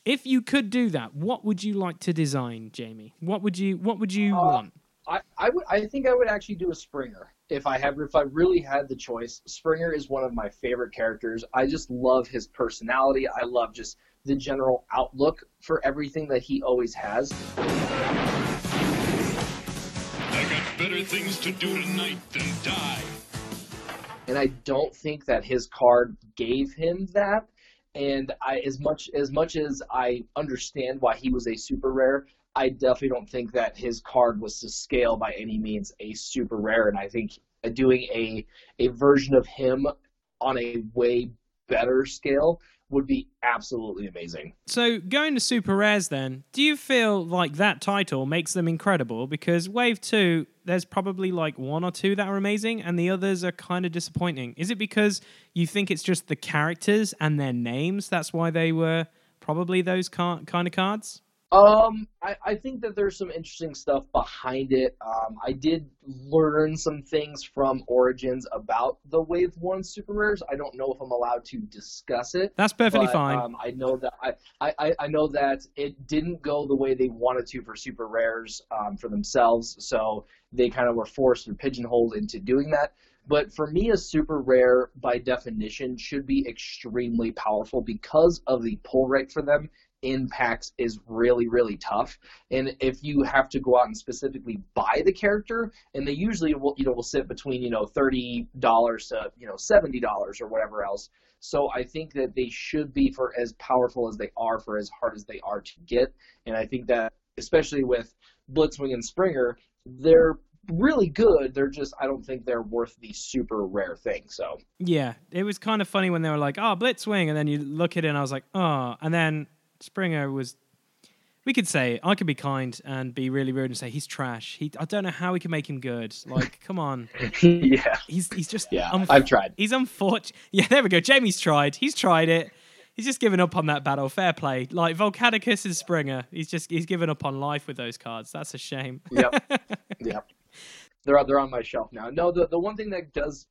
If you could do that, what would you like to design, Jamie? What would you What would you uh, want? I, I would I think I would actually do a Springer if I have if I really had the choice. Springer is one of my favorite characters. I just love his personality. I love just the general outlook for everything that he always has. I got better things to do tonight than die. And I don't think that his card gave him that. And I, as much as much as I understand why he was a super rare, I definitely don't think that his card was to scale by any means a super rare, and I think doing a a version of him on a way better scale would be absolutely amazing. So going to super rares then, do you feel like that title makes them incredible? Because Wave 2, there's probably like one or two that are amazing and the others are kind of disappointing. Is it because you think it's just the characters and their names that's why they were probably those kind of cards? Um, I, I think that there's some interesting stuff behind it. Um, I did learn some things from Origins about the Wave One super rares. I don't know if I'm allowed to discuss it. That's perfectly but, fine. Um, I know that I, I, I know that it didn't go the way they wanted to for super rares um, for themselves, so they kind of were forced or pigeonholed into doing that. But for me, a super rare, by definition, should be extremely powerful because of the pull rate for them in packs is really really tough and if you have to go out and specifically buy the character and they usually will you know will sit between you know $30 to you know $70 or whatever else so i think that they should be for as powerful as they are for as hard as they are to get and i think that especially with blitzwing and springer they're really good. They're just I don't think they're worth the super rare thing. So yeah, it was kind of funny when they were like, "Oh, Blitzwing," and then you look at it and I was like, "Oh," and then Springer was. We could say I could be kind and be really rude and say he's trash. He, I don't know how we can make him good. Like, come on. yeah. He's he's just. Yeah. Unf- I've tried. He's unfortunate. Yeah, there we go. Jamie's tried. He's tried it. He's just given up on that battle. Fair play. Like Volcanicus is Springer. He's just he's given up on life with those cards. That's a shame. yep. Yep. They're they're on my shelf now. No, the the one thing that does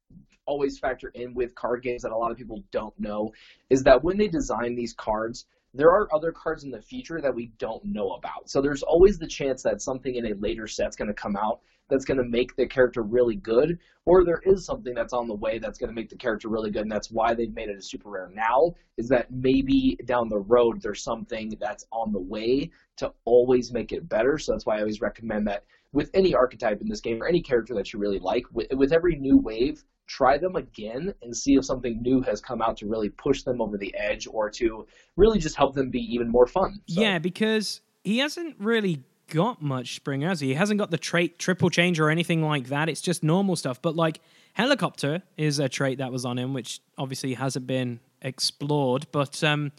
always factor in with card games that a lot of people don't know is that when they design these cards, there are other cards in the future that we don't know about. So there's always the chance that something in a later set's going to come out that's going to make the character really good, or there is something that's on the way that's going to make the character really good, and that's why they've made it a super rare now. Is that maybe down the road there's something that's on the way to always make it better. So that's why I always recommend that with any archetype in this game or any character that you really like, with, with every new wave, try them again and see if something new has come out to really push them over the edge or to really just help them be even more fun. So. Yeah, because he hasn't really got much spring, has he? He hasn't got the trait triple change or anything like that. It's just normal stuff. But like helicopter is a trait that was on him, which obviously hasn't been explored. But um,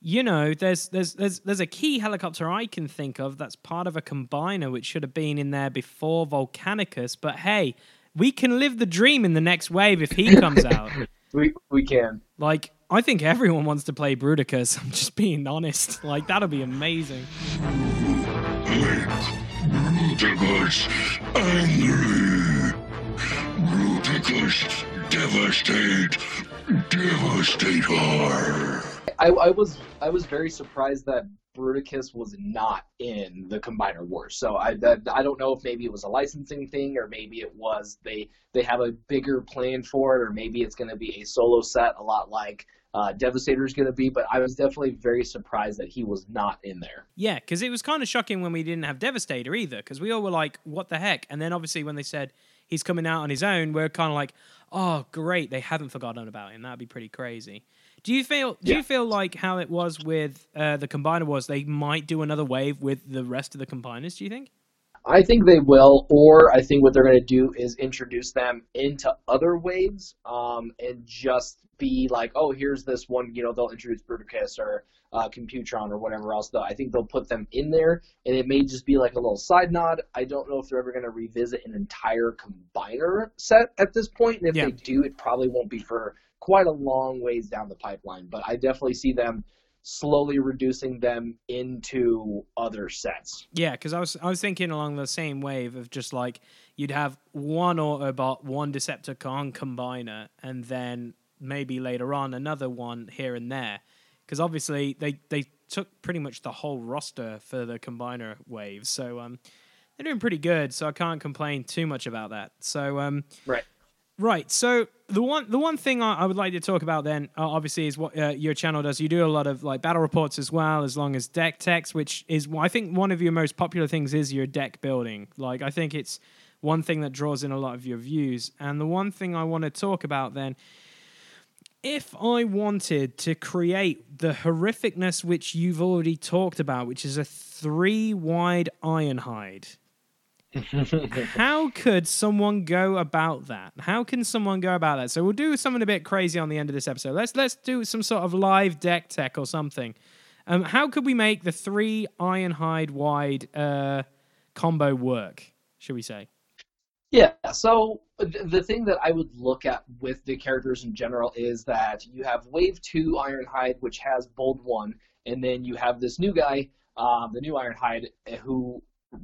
you know, there's there's there's there's a key helicopter I can think of that's part of a combiner which should have been in there before Volcanicus. But hey, we can live the dream in the next wave if he comes out. we we can. Like, I think everyone wants to play Bruticus. I'm just being honest. Like, that'll be amazing. Bruticus angry. Bruticus devastate. Devastator. I, I was I was very surprised that Bruticus was not in the Combiner Wars. So I that, I don't know if maybe it was a licensing thing or maybe it was they they have a bigger plan for it or maybe it's going to be a solo set a lot like uh, Devastator is going to be. But I was definitely very surprised that he was not in there. Yeah, because it was kind of shocking when we didn't have Devastator either because we all were like, what the heck? And then obviously when they said he's coming out on his own, we're kind of like, oh great, they haven't forgotten about him. That'd be pretty crazy. Do you feel? Do yeah. you feel like how it was with uh, the combiner was they might do another wave with the rest of the combiners? Do you think? I think they will, or I think what they're going to do is introduce them into other waves, um, and just be like, oh, here's this one. You know, they'll introduce Bruticus, or uh, Computron or whatever else. Though I think they'll put them in there, and it may just be like a little side nod. I don't know if they're ever going to revisit an entire combiner set at this point, and if Yeah. they do, it probably won't be for quite a long ways down the pipeline. But I definitely see them slowly reducing them into other sets. Yeah, because I was I was thinking along the same wave of just like you'd have one Autobot, one Decepticon combiner, and then maybe later on another one here and there. Because obviously they they took pretty much the whole roster for the combiner wave, so um they're doing pretty good. So I can't complain too much about that. So um Right. Right. So the one the one thing I, I would like to talk about then, uh, obviously, is what uh, your channel does. You do a lot of like battle reports as well, as long as deck techs, which is I think one of your most popular things is your deck building. Like I think it's one thing that draws in a lot of your views. And the one thing I want to talk about then, if I wanted to create the horrificness which you've already talked about, which is a three wide Ironhide how could someone go about that? How can someone go about that? So we'll do something a bit crazy on the end of this episode. Let's let's do some sort of live deck tech or something. Um, how could we make the three Ironhide wide uh, combo work? Should we say? Yeah, so the thing that I would look at with the characters in general is that you have Wave 2 Ironhide, which has Bold 1, and then you have this new guy, um, the new Ironhide, eh, who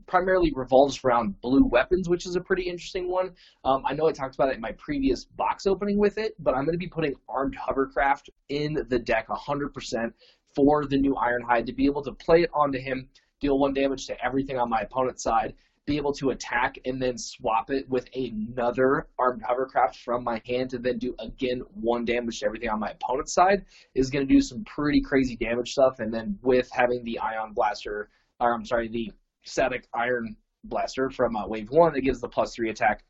primarily revolves around blue weapons, which is a pretty interesting one. Um, I know I talked about it in my previous box opening with it, but I'm going to be putting Armed Hovercraft in the deck 100% for the new Ironhide to be able to play it onto him, deal one damage to everything on my opponent's side, be able to attack and then swap it with another armed hovercraft from my hand to then do again one damage to everything on my opponent's side is going to do some pretty crazy damage stuff. And then with having the ion blaster, or I'm sorry, the static iron blaster from uh, wave one that gives the plus three attack.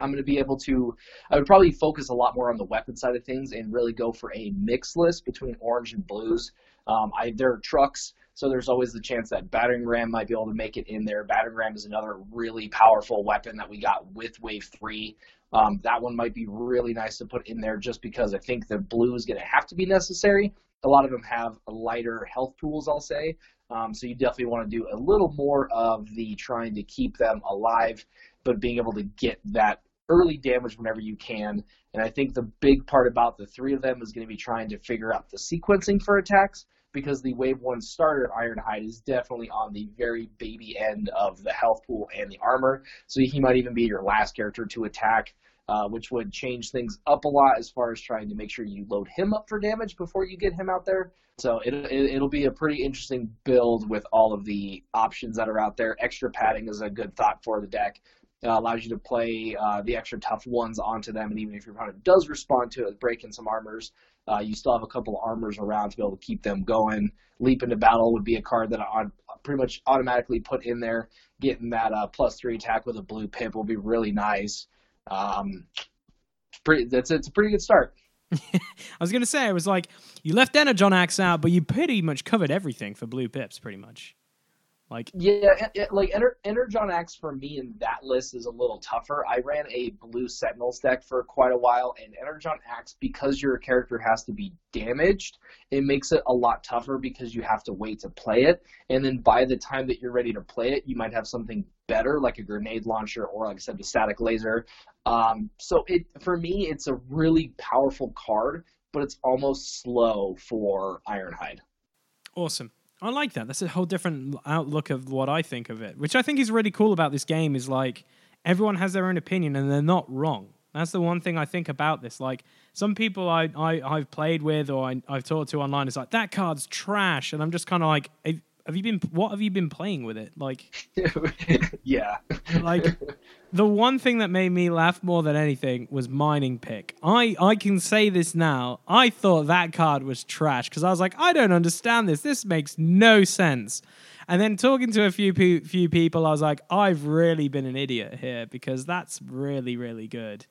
I'm going to be able to. I would probably focus a lot more on the weapon side of things and really go for a mix list between orange and blues. Um, I, there are trucks, so there's always the chance that battering ram might be able to make it in there. Battering ram is another really powerful weapon that we got with Wave Three. Um, that one might be really nice to put in there just because I think the blue is going to have to be necessary. A lot of them have lighter health pools, I'll say. Um, so you definitely want to do a little more of the trying to keep them alive, but being able to get that early damage whenever you can. And I think the big part about the three of them is going to be trying to figure out the sequencing for attacks because the Wave 1 starter Ironhide is definitely on the very baby end of the health pool and the armor. So he might even be your last character to attack, uh, which would change things up a lot as far as trying to make sure you load him up for damage before you get him out there. So it, it, it'll be a pretty interesting build with all of the options that are out there. Extra padding is a good thought for the deck. Uh, allows you to play uh, the extra tough ones onto them, and even if your opponent does respond to it, breaking some armors, uh, you still have a couple of armors around to be able to keep them going. Leap into battle would be a card that I pretty much automatically put in there. Getting that uh, plus three attack with a blue pip will be really nice. Um, pretty, that's it's a pretty good start. I was gonna say, I was like, you left Energon Axe out, but you pretty much covered everything for blue pips, pretty much. Like, Yeah, it- like Ener- Energon Axe for me in that list is a little tougher. I ran a blue Sentinels deck for quite a while, and Energon Axe, because your character has to be damaged, it makes it a lot tougher because you have to wait to play it. And then by the time that you're ready to play it, you might have something better, like a grenade launcher or, like I said, the static laser. Um, so it for me, it's a really powerful card, but it's almost slow for Ironhide. awesome. I like that. That's a whole different outlook of what I think of it, which I think is really cool about this game. Is like everyone has their own opinion and they're not wrong. That's the one thing I think about this. Like some people I, I I've played with or I, I've talked to online is like that card's trash, and I'm just kind of like, have, you been? What have you been playing with it? Like, yeah. like the one thing that made me laugh more than anything was mining pick. I I can say this now. I thought that card was trash because I was like, I don't understand this. This makes no sense. And then talking to a few pe- few people, I was like, I've really been an idiot here because that's really really good.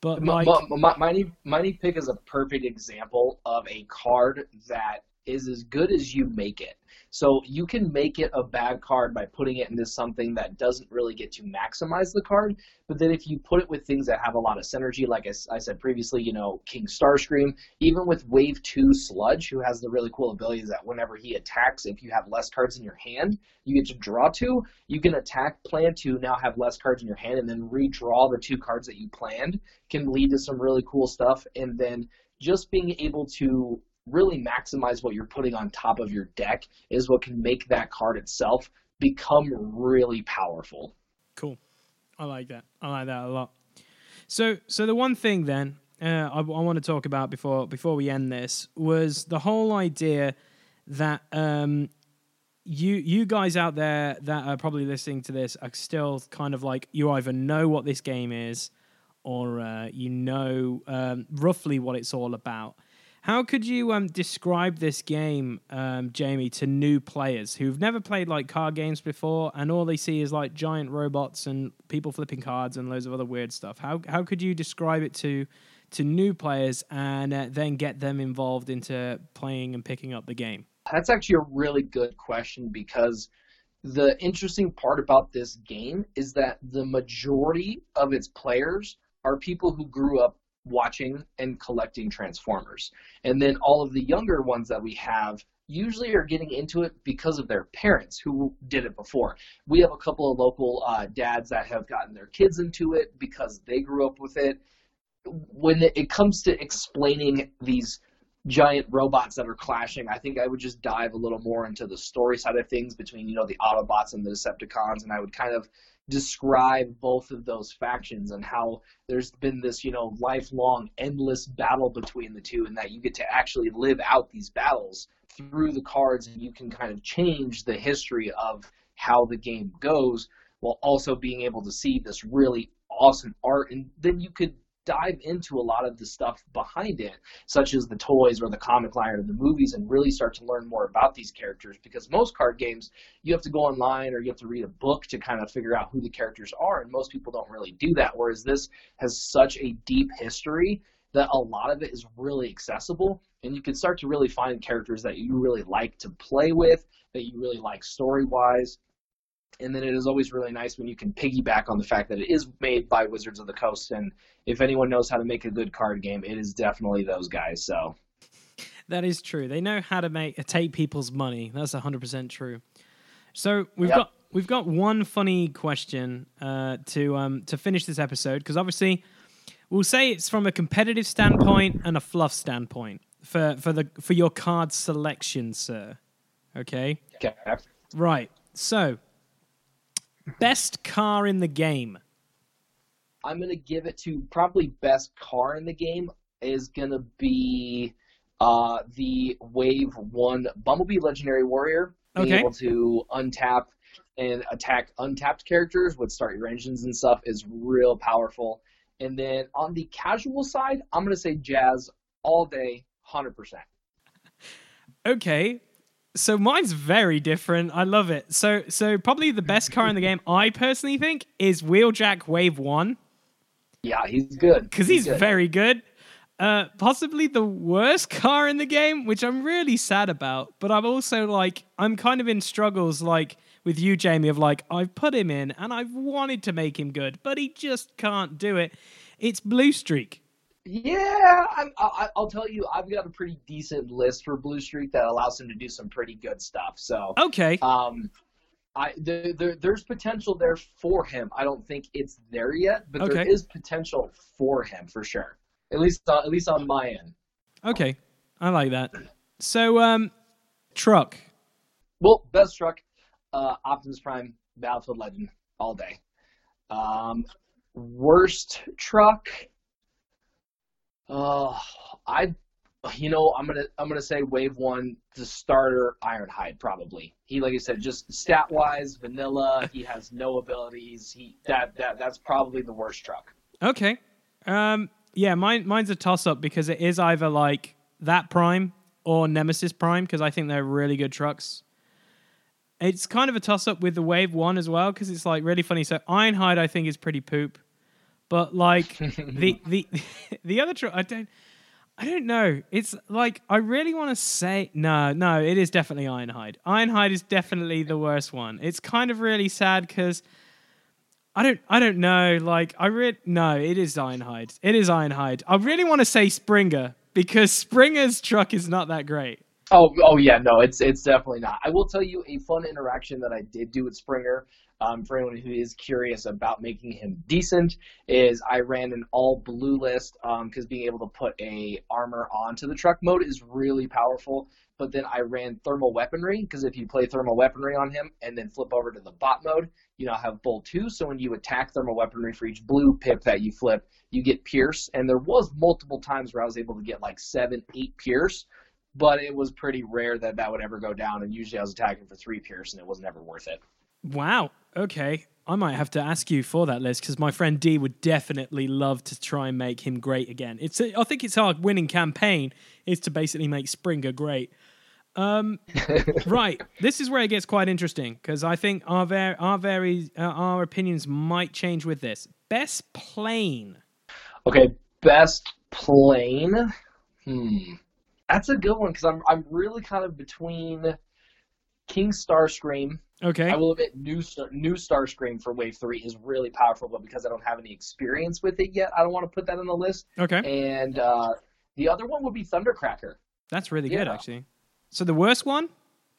But like, m- m- Mighty, Mighty Pick is a perfect example of a card that is as good as you make it. So you can make it a bad card by putting it into something that doesn't really get to maximize the card. But then if you put it with things that have a lot of synergy, like I, I said previously, you know, King Starscream, even with Wave 2 Sludge, who has the really cool ability that whenever he attacks, if you have less cards in your hand, you get to draw two. You can attack, plan to now have less cards in your hand, and then redraw the two cards that you planned can lead to some really cool stuff. And then just being able to really maximize what you're putting on top of your deck is what can make that card itself become really powerful. Cool. I like that. I like that a lot. So, so the one thing then uh, I, I want to talk about before before we end this was the whole idea that um, you you guys out there that are probably listening to this are still kind of like you either know what this game is or uh, you know um, roughly what it's all about. How could you um, describe this game, um, Jamie, to new players who've never played like card games before, and all they see is like giant robots and people flipping cards and loads of other weird stuff? How how could you describe it to to new players and uh, then get them involved into playing and picking up the game? That's actually a really good question because the interesting part about this game is that the majority of its players are people who grew up watching and collecting Transformers. And then all of the younger ones that we have usually are getting into it because of their parents who did it before. We have a couple of local uh, dads that have gotten their kids into it because they grew up with it. When it comes to explaining these giant robots that are clashing, I think I would just dive a little more into the story side of things between, you know, the Autobots and the Decepticons, and I would kind of describe both of those factions and how there's been this, you know, lifelong, endless battle between the two, and that you get to actually live out these battles through the cards, and you can kind of change the history of how the game goes while also being able to see this really awesome art. And then you could dive into a lot of the stuff behind it, such as the toys or the comic line or the movies, and really start to learn more about these characters. Because most card games, you have to go online or you have to read a book to kind of figure out who the characters are, and most people don't really do that. Whereas this has such a deep history that a lot of it is really accessible, and you can start to really find characters that you really like to play with, that you really like story wise and then it is always really nice when you can piggyback on the fact that it is made by Wizards of the Coast. And if anyone knows how to make a good card game, it is definitely those guys. So that is true. They know how to make take people's money. That's hundred percent true. So we've Yep. got we've got one funny question uh, to um, to finish this episode because obviously we'll say it's from a competitive standpoint and a fluff standpoint for for the for your card selection, sir. Okay. okay. Right. So, best car in the game. I'm gonna give it to probably best car in the game is gonna be uh, the Wave One Bumblebee Legendary Warrior. Being Okay. able to untap and attack untapped characters with start your engines and stuff is real powerful. And then on the casual side, I'm gonna say Jazz all day, hundred percent. Okay. So mine's very different. I love it. So so probably the best car in the game I personally think is Wheeljack Wave 1 Yeah, he's good. cuz he's good. very good. Uh possibly the worst car in the game, which I'm really sad about, but I'm also like I'm kind of in struggles like with you Jamie of like I've put him in and I've wanted to make him good, but he just can't do it. It's Bluestreak. Yeah, I'm, I, I'll tell you, I've got a pretty decent list for Bluestreak that allows him to do some pretty good stuff. So, Okay. um, I there, there, there's potential there for him. I don't think it's there yet, but there Okay. is potential for him for sure. At least, on, at least on my end. Okay. I like that. So um truck. Well, best truck, uh, Optimus Prime, Battlefield Legend, all day. Um, worst truck. Uh, I, you know, I'm gonna I'm gonna say Wave One, the starter Ironhide probably. He, like I said, just stat wise, vanilla. He has no abilities. He that that that's probably the worst truck. Okay. Um yeah, mine mine's a toss up because it is either like that Prime or Nemesis Prime because I think they're really good trucks. It's kind of a toss up with the Wave 1 as well because it's like really funny. So Ironhide I think is pretty poop. But like the the the other truck I don't I don't know. It's like I really want to say no, no. It is definitely Ironhide. Ironhide is definitely the worst one. It's kind of really sad because I don't, I don't know. Like I really no. It is Ironhide. It is Ironhide. I really want to say Springer because Springer's truck is not that great. Oh, oh yeah, no, it's it's definitely not. I will tell you a fun interaction that I did do with Springer. Um, for anyone who is curious about making him decent, is I ran an all blue list because um, being able to put a armor onto the truck mode is really powerful. But then I ran thermal weaponry because if you play thermal weaponry on him and then flip over to the bot mode, you now have Bold 2. So when you attack thermal weaponry for each blue pip that you flip, you get Pierce. And there was multiple times where I was able to get like seven, eight Pierce but it was pretty rare that that would ever go down. And usually I was attacking for three Pierce, and it was never worth it. Wow. Okay. I might have to ask you for that list because my friend D would definitely love to try and make him great again. It's a, I think it's our winning campaign is to basically make Springer great. Um, right. This is where it gets quite interesting because I think our ver- our very uh, our opinions might change with this. Best plane. Okay, best plane. Hmm. That's a good one because I'm I'm really kind of between King Starscream. Okay. I will admit, new Star, new Starscream for Wave Three is really powerful, but because I don't have any experience with it yet, I don't want to put that on the list. Okay. And uh, the other one would be Thundercracker. That's really yeah. good, actually. So the worst one,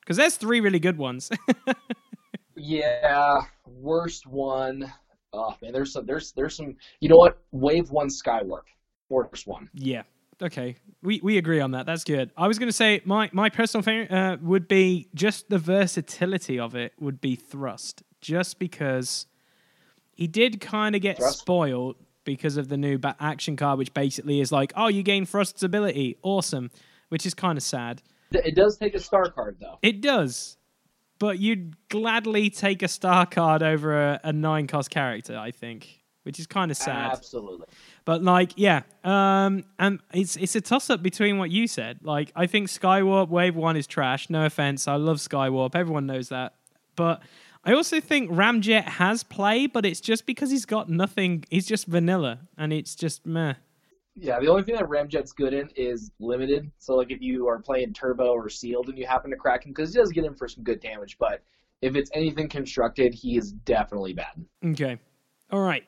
because there's three really good ones. yeah, worst one. Oh man, there's some, there's, there's some. You know what? Wave one Skywarp, worst one. Yeah, okay, we we agree on that. That's good. I was going to say my my personal favorite uh, would be just the versatility of it would be Thrust, just because he did kind of get Thrust? spoiled because of the new action card, which basically is like, oh, you gain Thrust's ability, awesome, which is kind of sad. It does take a star card though. It does. But you'd gladly take a star card over a, a nine cost character, I think, which is kind of sad. Absolutely. But like, yeah, um, and it's it's a toss up between what you said. Like, I think Skywarp Wave One is trash. No offense, I love Skywarp. Everyone knows that. But I also think Ramjet has play, but it's just because he's got nothing. He's just vanilla, and it's just meh. Yeah, the only thing that Ramjet's good in is limited. So like if you are playing turbo or sealed and you happen to crack him, because he does get in for some good damage, but if it's anything constructed, he is definitely bad. Okay. All right.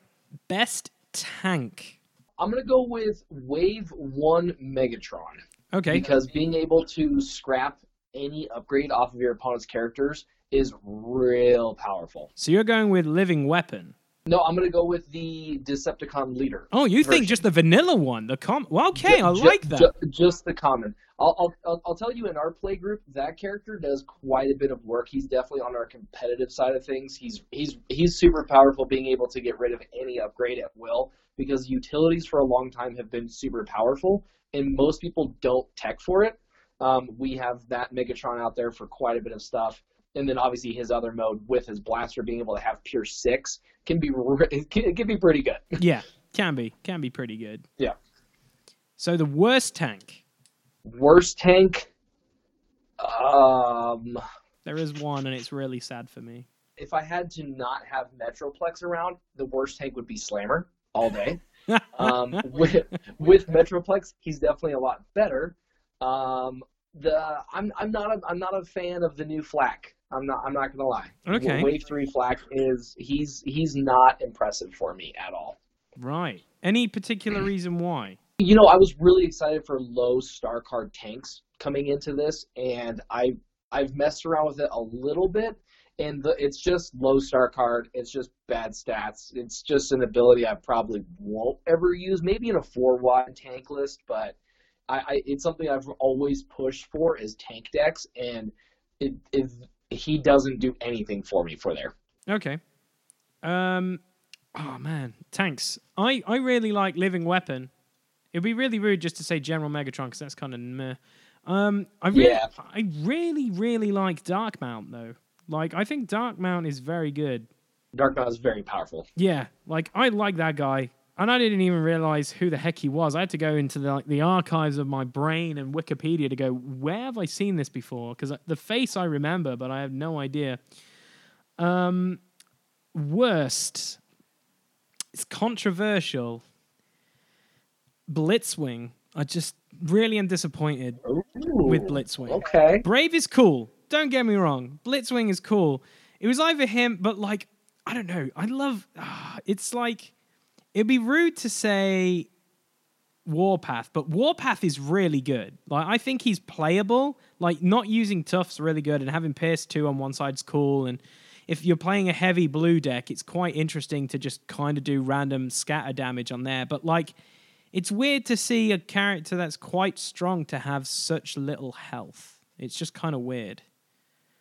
Best tank. I'm gonna go with Wave One Megatron. Okay. Because being able to scrap any upgrade off of your opponent's characters is real powerful. So you're going with Living Weapon. No, I'm gonna go with the Decepticon leader. Oh, you version. think just the vanilla one? The com? Well, okay, I like that. Just the common. I'll, I'll I'll tell you in our play group that character does quite a bit of work. He's definitely on our competitive side of things. He's he's he's super powerful, being able to get rid of any upgrade at will because utilities for a long time have been super powerful, and most people don't tech for it. Um, we have that Megatron out there for quite a bit of stuff and then obviously his other mode with his blaster being able to have Pierce six can be it can, it can be pretty good. yeah, can be can be pretty good. Yeah. So the worst tank. Worst tank. Um. There is one, and it's really sad for me. If I had to not have Metroplex around, the worst tank would be Slammer all day. um, with with Metroplex, he's definitely a lot better. Um, the I'm I'm not a I'm not a fan of the new Flak. I'm not. I'm not gonna lie. Okay. Wave three Flak is he's he's not impressive for me at all. Right. Any particular reason why? You know, I was really excited for low star card tanks coming into this, and I I've messed around with it a little bit, and the, it's just low star card. It's just bad stats. It's just an ability I probably won't ever use. Maybe in a four wide tank list, but I, I it's something I've always pushed for is tank decks, and it, it he doesn't do anything for me for there. Okay. Um. Oh man, tanks. I I really like Living Weapon. It'd be really rude just to say General Megatron because that's kind of meh. Um, I really, yeah. I really, really like Darkmount though. Like, I think Darkmount is very good. Darkmount is very powerful. Yeah, like I like that guy, and I didn't even realize who the heck he was. I had to go into the like the archives of my brain and Wikipedia to go, where have I seen this before? Because the face I remember, but I have no idea. Um, worst. It's controversial. Blitzwing I just really am disappointed Ooh, with Blitzwing. Okay. Brave is cool. Don't get me wrong. Blitzwing is cool. It was either him, but like, I don't know. I love. ah, it's like it'd be rude to say Warpath, but Warpath is really good. Like, I think he's playable. Like, not using Tough's really good, and having Pierce two on one side's cool. And if you're playing a heavy blue deck, it's quite interesting to just kind of do random scatter damage on there. But like, it's weird to see a character that's quite strong to have such little health. It's just kind of weird.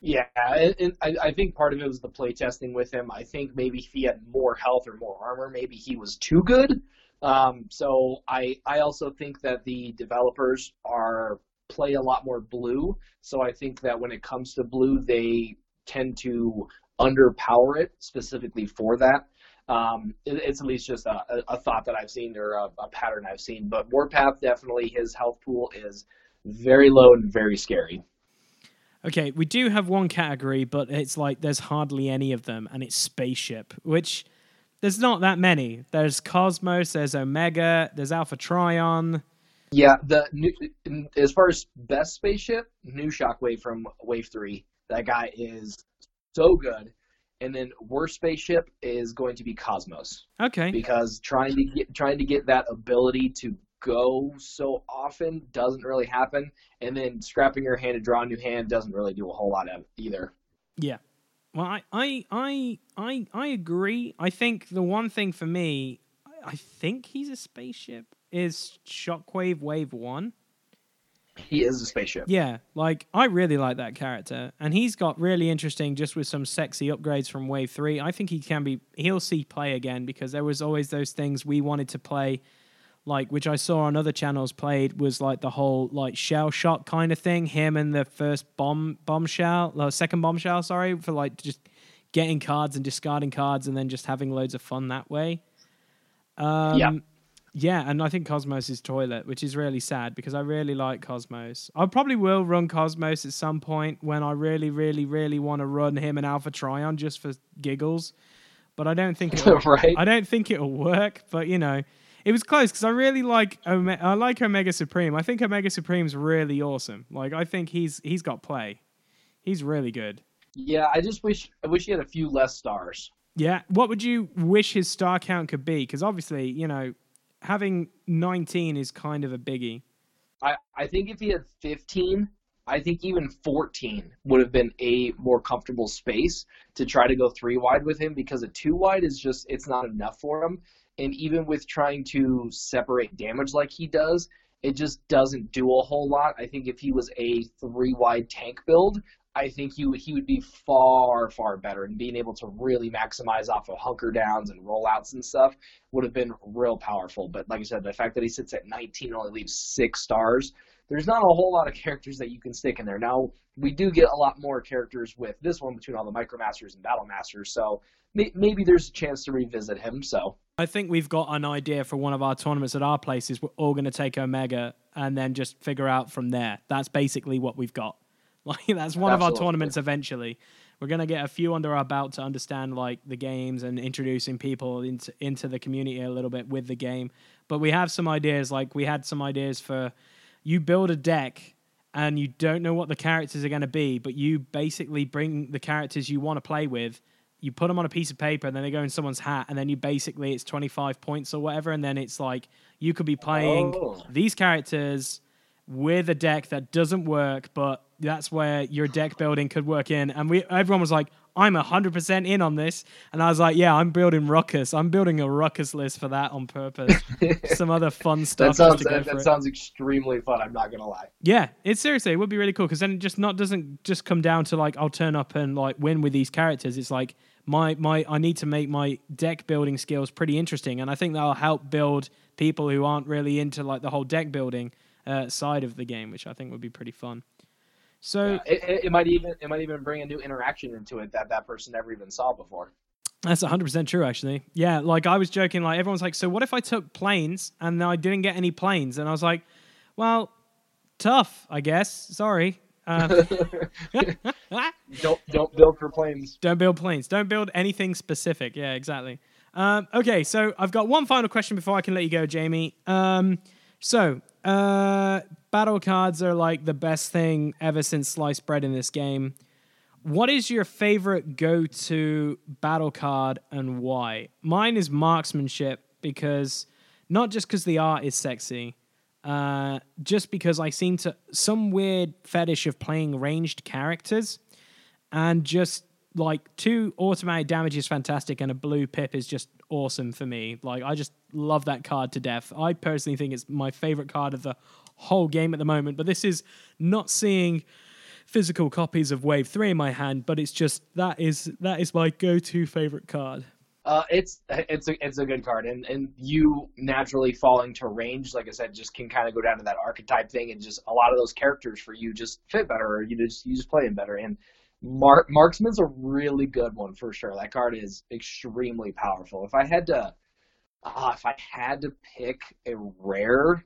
Yeah, and, I, I think part of it was the playtesting with him. I think maybe if he had more health or more armor, maybe he was too good. Um, so I I also think that the developers are play a lot more blue. So I think that when it comes to blue, they tend to underpower it specifically for that. Um, it, it's at least just a, a, thought that I've seen or a, a pattern I've seen. But Warpath definitely his health pool is very low and very scary. Okay, we do have one category, but it's like there's hardly any of them, and it's spaceship, which there's not that many. There's Cosmos, there's Omega, there's Alpha Trion. Yeah, the new, as far as best spaceship, new Shockwave from Wave Three. That guy is so good. And then worst spaceship is going to be Cosmos Okay, because trying to get trying to get that ability to go so often doesn't really happen. And then scrapping your hand to draw a new hand doesn't really do a whole lot of either. yeah. Well, I, I, I, I, I agree. I think the one thing for me, I think he's a spaceship, is Shockwave Wave One. He is a spaceship. Yeah, like I really like that character, and he's got really interesting just with some sexy upgrades from Wave Three. I think he can be he'll see play again because there was always those things we wanted to play, like which I saw on other channels played was like the whole like shell shock kind of thing. Him and the first bomb bombshell, uh, second bombshell, sorry, for like just getting cards and discarding cards and then just having loads of fun that way. Um, Yeah. Yeah, and I think Cosmos is toilet, which is really sad because I really like Cosmos. I probably will run Cosmos at some point when I really, really, really want to run him and Alpha Trion just for giggles. But I don't think it'll, right? I don't think it'll work. But you know, it was close because I really like Ome- I like Omega Supreme. I think Omega Supreme's really awesome. Like I think he's he's got play. He's really good. Yeah, I just wish I wish he had a few less stars. Yeah. What would you wish his star count could be? Because obviously, you know, having 19 is kind of a biggie. I, I think if he had 15, I think even 14 would have been a more comfortable space to try to go three wide with him because a two wide is just, it's not enough for him. And even with trying to separate damage like he does, it just doesn't do a whole lot. I think if he was a three wide tank build, I think he would, he would be far, far better and being able to really maximize off of hunker downs and rollouts and stuff would have been real powerful. But like I said, the fact that he sits at 19 and only leaves six stars, there's not a whole lot of characters that you can stick in there. Now, we do get a lot more characters with this one between all the Micromasters and Battle Masters, so may- maybe there's a chance to revisit him. So, I think we've got an idea for one of our tournaments at our places. We're all going to take Omega and then just figure out from there. That's basically what we've got. Like that's one of our tournaments eventually. We're going to get a few under our belt to understand like the games and introducing people into into the community a little bit with the game. But we have some ideas like we had some ideas for you build a deck and you don't know what the characters are going to be, but you basically bring the characters you want to play with you put them on a piece of paper and then they go in someone's hat and then you basically it's 25 points or whatever and then it's like you could be playing Oh. these characters with a deck that doesn't work but that's where your deck building could work in and we everyone was like i'm 100% in on this and i was like yeah i'm building ruckus i'm building a ruckus list for that on purpose some other fun stuff that sounds to go that, for that sounds extremely fun. I'm not gonna lie. Yeah, it seriously, it would be really cool because then it just not doesn't just come down to like I'll turn up and like win with these characters. It's like my my I need to make my deck building skills pretty interesting, and I think that'll help build people who aren't really into like the whole deck building uh, side of the game, which I think would be pretty fun. So It, it, it might even it might even bring a new interaction into it that that person never even saw before. That's 100% true, actually. Yeah, like I was joking, like everyone's like, so what if I took planes and I didn't get any planes? And I was like, well, tough, I guess. Sorry. Uh, Don't don't build for planes. don't build planes. Don't build anything specific. Yeah, exactly. Um, okay, so I've got one final question before I can let you go, Jamie. Um, so uh, battle cards are like the best thing ever since sliced bread in this game. What is your favorite go-to battle card and why? Mine is marksmanship because not just because the art is sexy, uh, just because I seem to some weird fetish of playing ranged characters, and just like two automatic damage is fantastic, and a blue pip is just awesome for me. Like I just love that card to death. I personally think it's my favorite card of the whole game at the moment. But this is not seeing physical copies of Wave Three in my hand, but it's just that is that is my go-to favorite card. Uh, it's it's a it's a good card, and and you naturally falling to range, like I said, just can kind of go down to that archetype thing, and just a lot of those characters for you just fit better, or you just you just play them better. And Mark Marksman's a really good one for sure. That card is extremely powerful. If I had to, uh, if I had to pick a rare,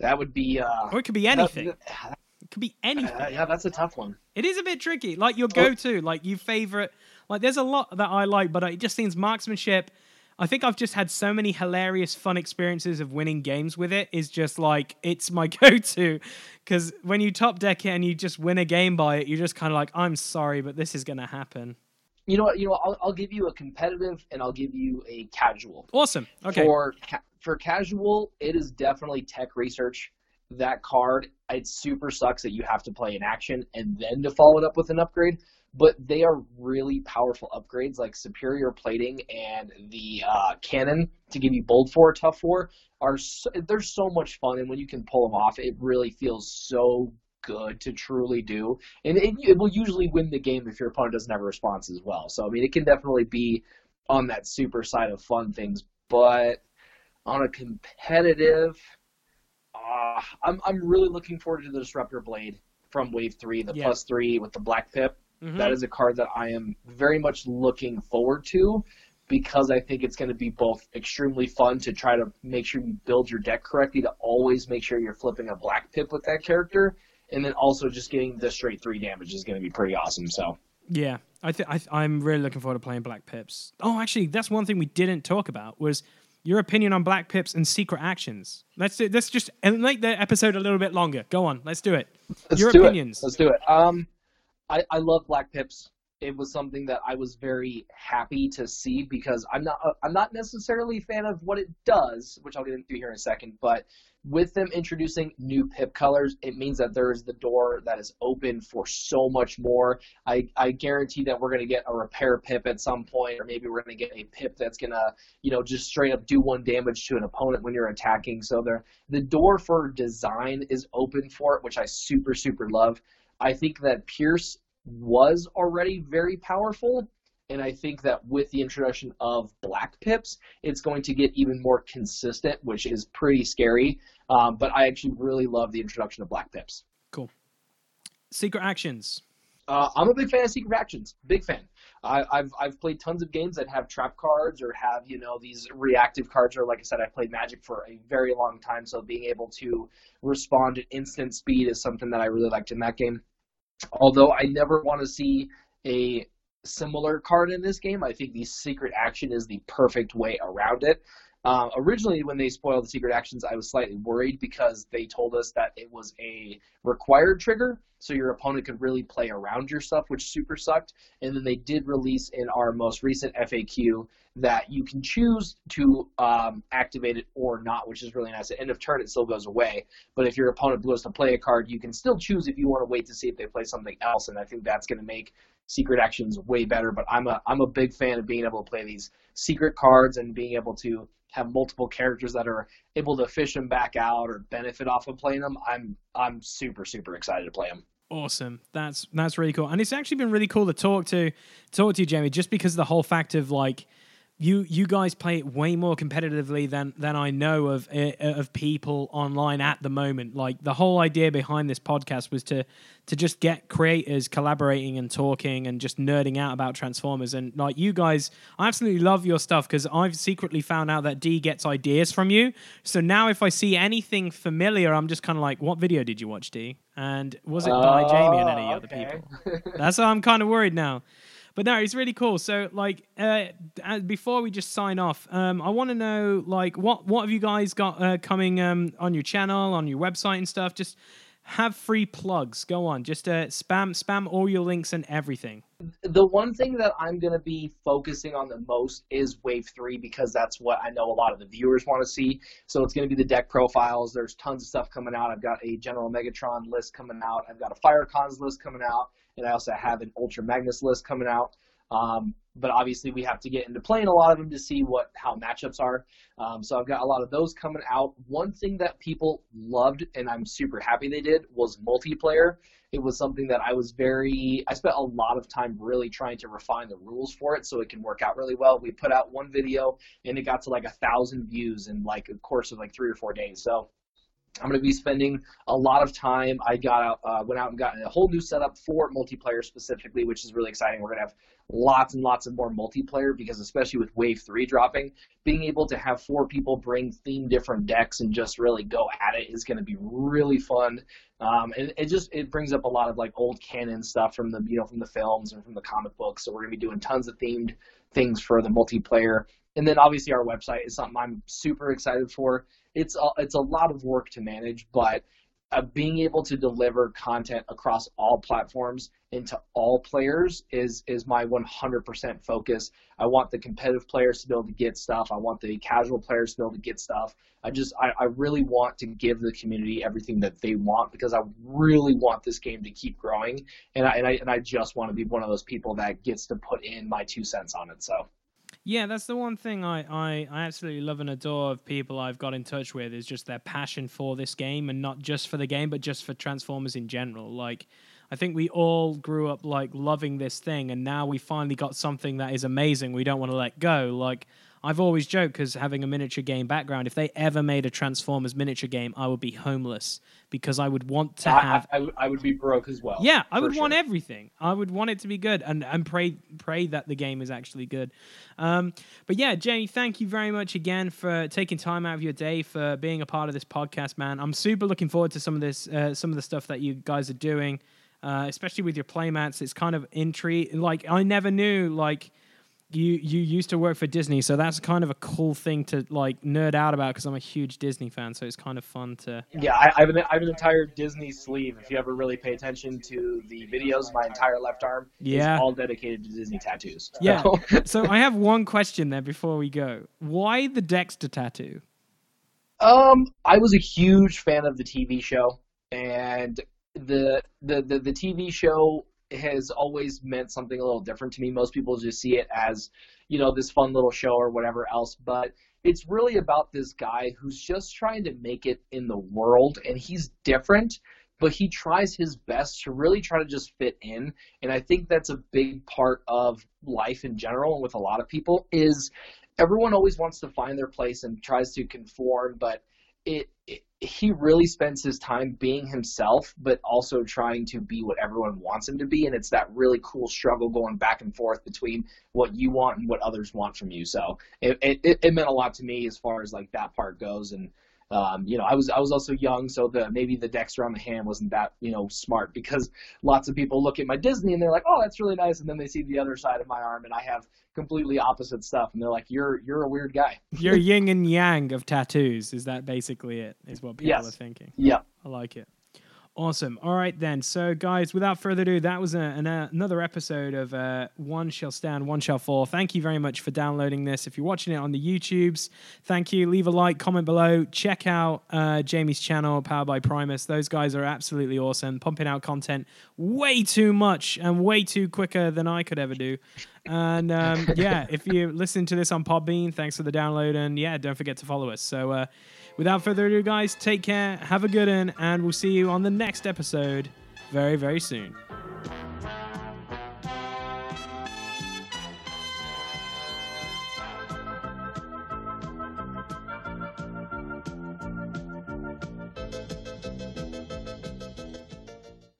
that would be. Uh, or it could be anything. That, it could be anything. Uh, yeah, that's a tough one. It is a bit tricky. Like your go-to, like your favorite like there's a lot that I like, but it just seems marksmanship. I think I've just had so many hilarious, fun experiences of winning games with it. Is just like it's my go-to because when you top deck it and you just win a game by it, you're just kind of like, I'm sorry, but this is gonna happen. You know what? You know, I'll, I'll give you a competitive and I'll give you a casual. Awesome. Okay. For ca- for casual, it is definitely tech research. That card, it super sucks that you have to play an action and then to follow it up with an upgrade but they are really powerful upgrades like superior plating and the uh, cannon to give you bold four tough four are so, they're so much fun and when you can pull them off it really feels so good to truly do and it, it will usually win the game if your opponent doesn't have a response as well so i mean it can definitely be on that super side of fun things but on a competitive uh, I'm, I'm really looking forward to the disruptor blade from wave three the yeah. plus three with the black pip Mm-hmm. That is a card that I am very much looking forward to because I think it's going to be both extremely fun to try to make sure you build your deck correctly to always make sure you're flipping a black pip with that character, and then also just getting the straight three damage is going to be pretty awesome. So. Yeah, I think I'm really looking forward to playing Black Pips. Oh, actually, that's one thing we didn't talk about was your opinion on Black Pips and secret actions. Let's do, let's just make the episode a little bit longer. Go on, let's do it. Let's your do opinions. It. Let's do it. Um, I, I love Black Pips. It was something that I was very happy to see because I'm not uh, I'm not necessarily a fan of what it does, which I'll get into here in a second. But with them introducing new pip colors, it means that there is the door that is open for so much more. I, I guarantee that we're going to get a repair pip at some point, or maybe we're going to get a pip that's going to, you know, just straight up do one damage to an opponent when you're attacking. So there, the door for design is open for it, which I super, super love. I think that Pierce was already very powerful, and I think that with the introduction of black pips, it's going to get even more consistent, which is pretty scary. Um, but I actually really love the introduction of black pips. Cool. Secret actions. Uh, I'm a big fan of secret actions. Big fan. I, have I've played tons of games that have trap cards or have you know these reactive cards. Or like I said, I've played Magic for a very long time, so being able to respond at instant speed is something that I really liked in that game. Although I never want to see a similar card in this game, I think the secret action is the perfect way around it. Uh, originally, when they spoiled the secret actions, I was slightly worried because they told us that it was a required trigger, so your opponent could really play around your stuff, which super sucked. And then they did release in our most recent FAQ that you can choose to um, activate it or not, which is really nice. At the end of turn, it still goes away, but if your opponent blows to play a card, you can still choose if you want to wait to see if they play something else, and I think that's going to make secret actions way better. But I'm a I'm a big fan of being able to play these secret cards and being able to have multiple characters that are able to fish them back out or benefit off of playing them, I'm I'm super super excited to play them. Awesome. That's that's really cool. And it's actually been really cool to talk to talk to you, Jamie, just because the whole fact of like you you guys play it way more competitively than than I know of uh, of people online at the moment. Like the whole idea behind this podcast was to to just get creators collaborating and talking and just nerding out about Transformers. And like you guys, I absolutely love your stuff because I've secretly found out that D gets ideas from you. So now if I see anything familiar, I'm just kind of like, what video did you watch, D? And was it by Jamie and any okay. other people? That's why I'm kind of worried now. But no, it's really cool. So, like, uh, uh, before we just sign off, um, I want to know, like, what what have you guys got uh, coming um, on your channel, on your website and stuff? Just have free plugs. Go on, just uh, spam spam all your links and everything. The one thing that I'm going to be focusing on the most is Wave 3 because that's what I know a lot of the viewers want to see. So it's going to be the deck profiles. There's tons of stuff coming out. I've got a General Megatron list coming out. I've got a Firecons list coming out. And I also have an Ultra Magnus list coming out. Um, but obviously we have to get into playing a lot of them to see what how matchups are. Um, so I've got a lot of those coming out. One thing that people loved, and I'm super happy they did, was multiplayer. It was something that I was very, I spent a lot of time really trying to refine the rules for it so it can work out really well. We put out one video and it got to like a thousand views in like a course of like three or four days. So I'm going to be spending a lot of time. I got out, uh, went out and got a whole new setup for multiplayer specifically, which is really exciting. We're going to have lots and lots of more multiplayer because, especially with Wave Three dropping, being able to have four people bring theme different decks and just really go at it is going to be really fun. Um, and it just it brings up a lot of like old canon stuff from the you know from the films and from the comic books. So we're going to be doing tons of themed things for the multiplayer. And then obviously our website is something I'm super excited for it's a, it's a lot of work to manage, but uh, being able to deliver content across all platforms into all players is is my 100% focus. I want the competitive players to be able to get stuff. I want the casual players to be able to get stuff. I just I, I really want to give the community everything that they want because I really want this game to keep growing, and I and I, and I just want to be one of those people that gets to put in my two cents on it. So. Yeah, that's the one thing I, I, I absolutely love and adore of people I've got in touch with is just their passion for this game and not just for the game, but just for Transformers in general. Like, I think we all grew up like loving this thing, and now we finally got something that is amazing. We don't want to let go. Like, I've always joked because having a miniature game background, if they ever made a Transformers miniature game, I would be homeless because I would want to have. I, I, I would be broke as well. Yeah, I would sure. want everything. I would want it to be good, and and pray pray that the game is actually good. Um, but yeah, Jamie, thank you very much again for taking time out of your day for being a part of this podcast, man. I'm super looking forward to some of this, uh, some of the stuff that you guys are doing, uh, especially with your playmats. It's kind of intrigue. Like I never knew like you you used to work for Disney, so that's kind of a cool thing to like nerd out about because I'm a huge Disney fan. So it's kind of fun to. Yeah, I, I, have an, I have an entire Disney sleeve. If you ever really pay attention to the videos, my entire left arm yeah. is all dedicated to Disney tattoos. Yeah. so I have one question there before we go. Why the Dexter tattoo? Um, I was a huge fan of the TV show, and the the the, the TV show has always meant something a little different to me. Most people just see it as, you know, this fun little show or whatever else, but it's really about this guy who's just trying to make it in the world and he's different, but he tries his best to really try to just fit in. And I think that's a big part of life in general and with a lot of people is everyone always wants to find their place and tries to conform, but it, he really spends his time being himself, but also trying to be what everyone wants him to be. And it's that really cool struggle going back and forth between what you want and what others want from you. So it, it, it meant a lot to me as far as like that part goes. And um, you know, I was I was also young, so the maybe the Dexter on the hand wasn't that you know smart because lots of people look at my Disney and they're like, oh, that's really nice, and then they see the other side of my arm and I have completely opposite stuff, and they're like, you're you're a weird guy. you're yin and yang of tattoos. Is that basically it? Is what people yes. are thinking? Yeah, I like it. Awesome. All right, then. So, guys, without further ado, that was a, an, uh, another episode of uh, One Shall Stand, One Shall Fall. Thank you very much for downloading this. If you're watching it on the YouTubes, thank you. Leave a like, comment below. Check out uh, Jamie's channel, Powered by Primus. Those guys are absolutely awesome, pumping out content way too much and way too quicker than I could ever do. And um, yeah, if you listen to this on Podbean, thanks for the download. And yeah, don't forget to follow us. So, uh, Without further ado, guys, take care, have a good one, and we'll see you on the next episode very, very soon.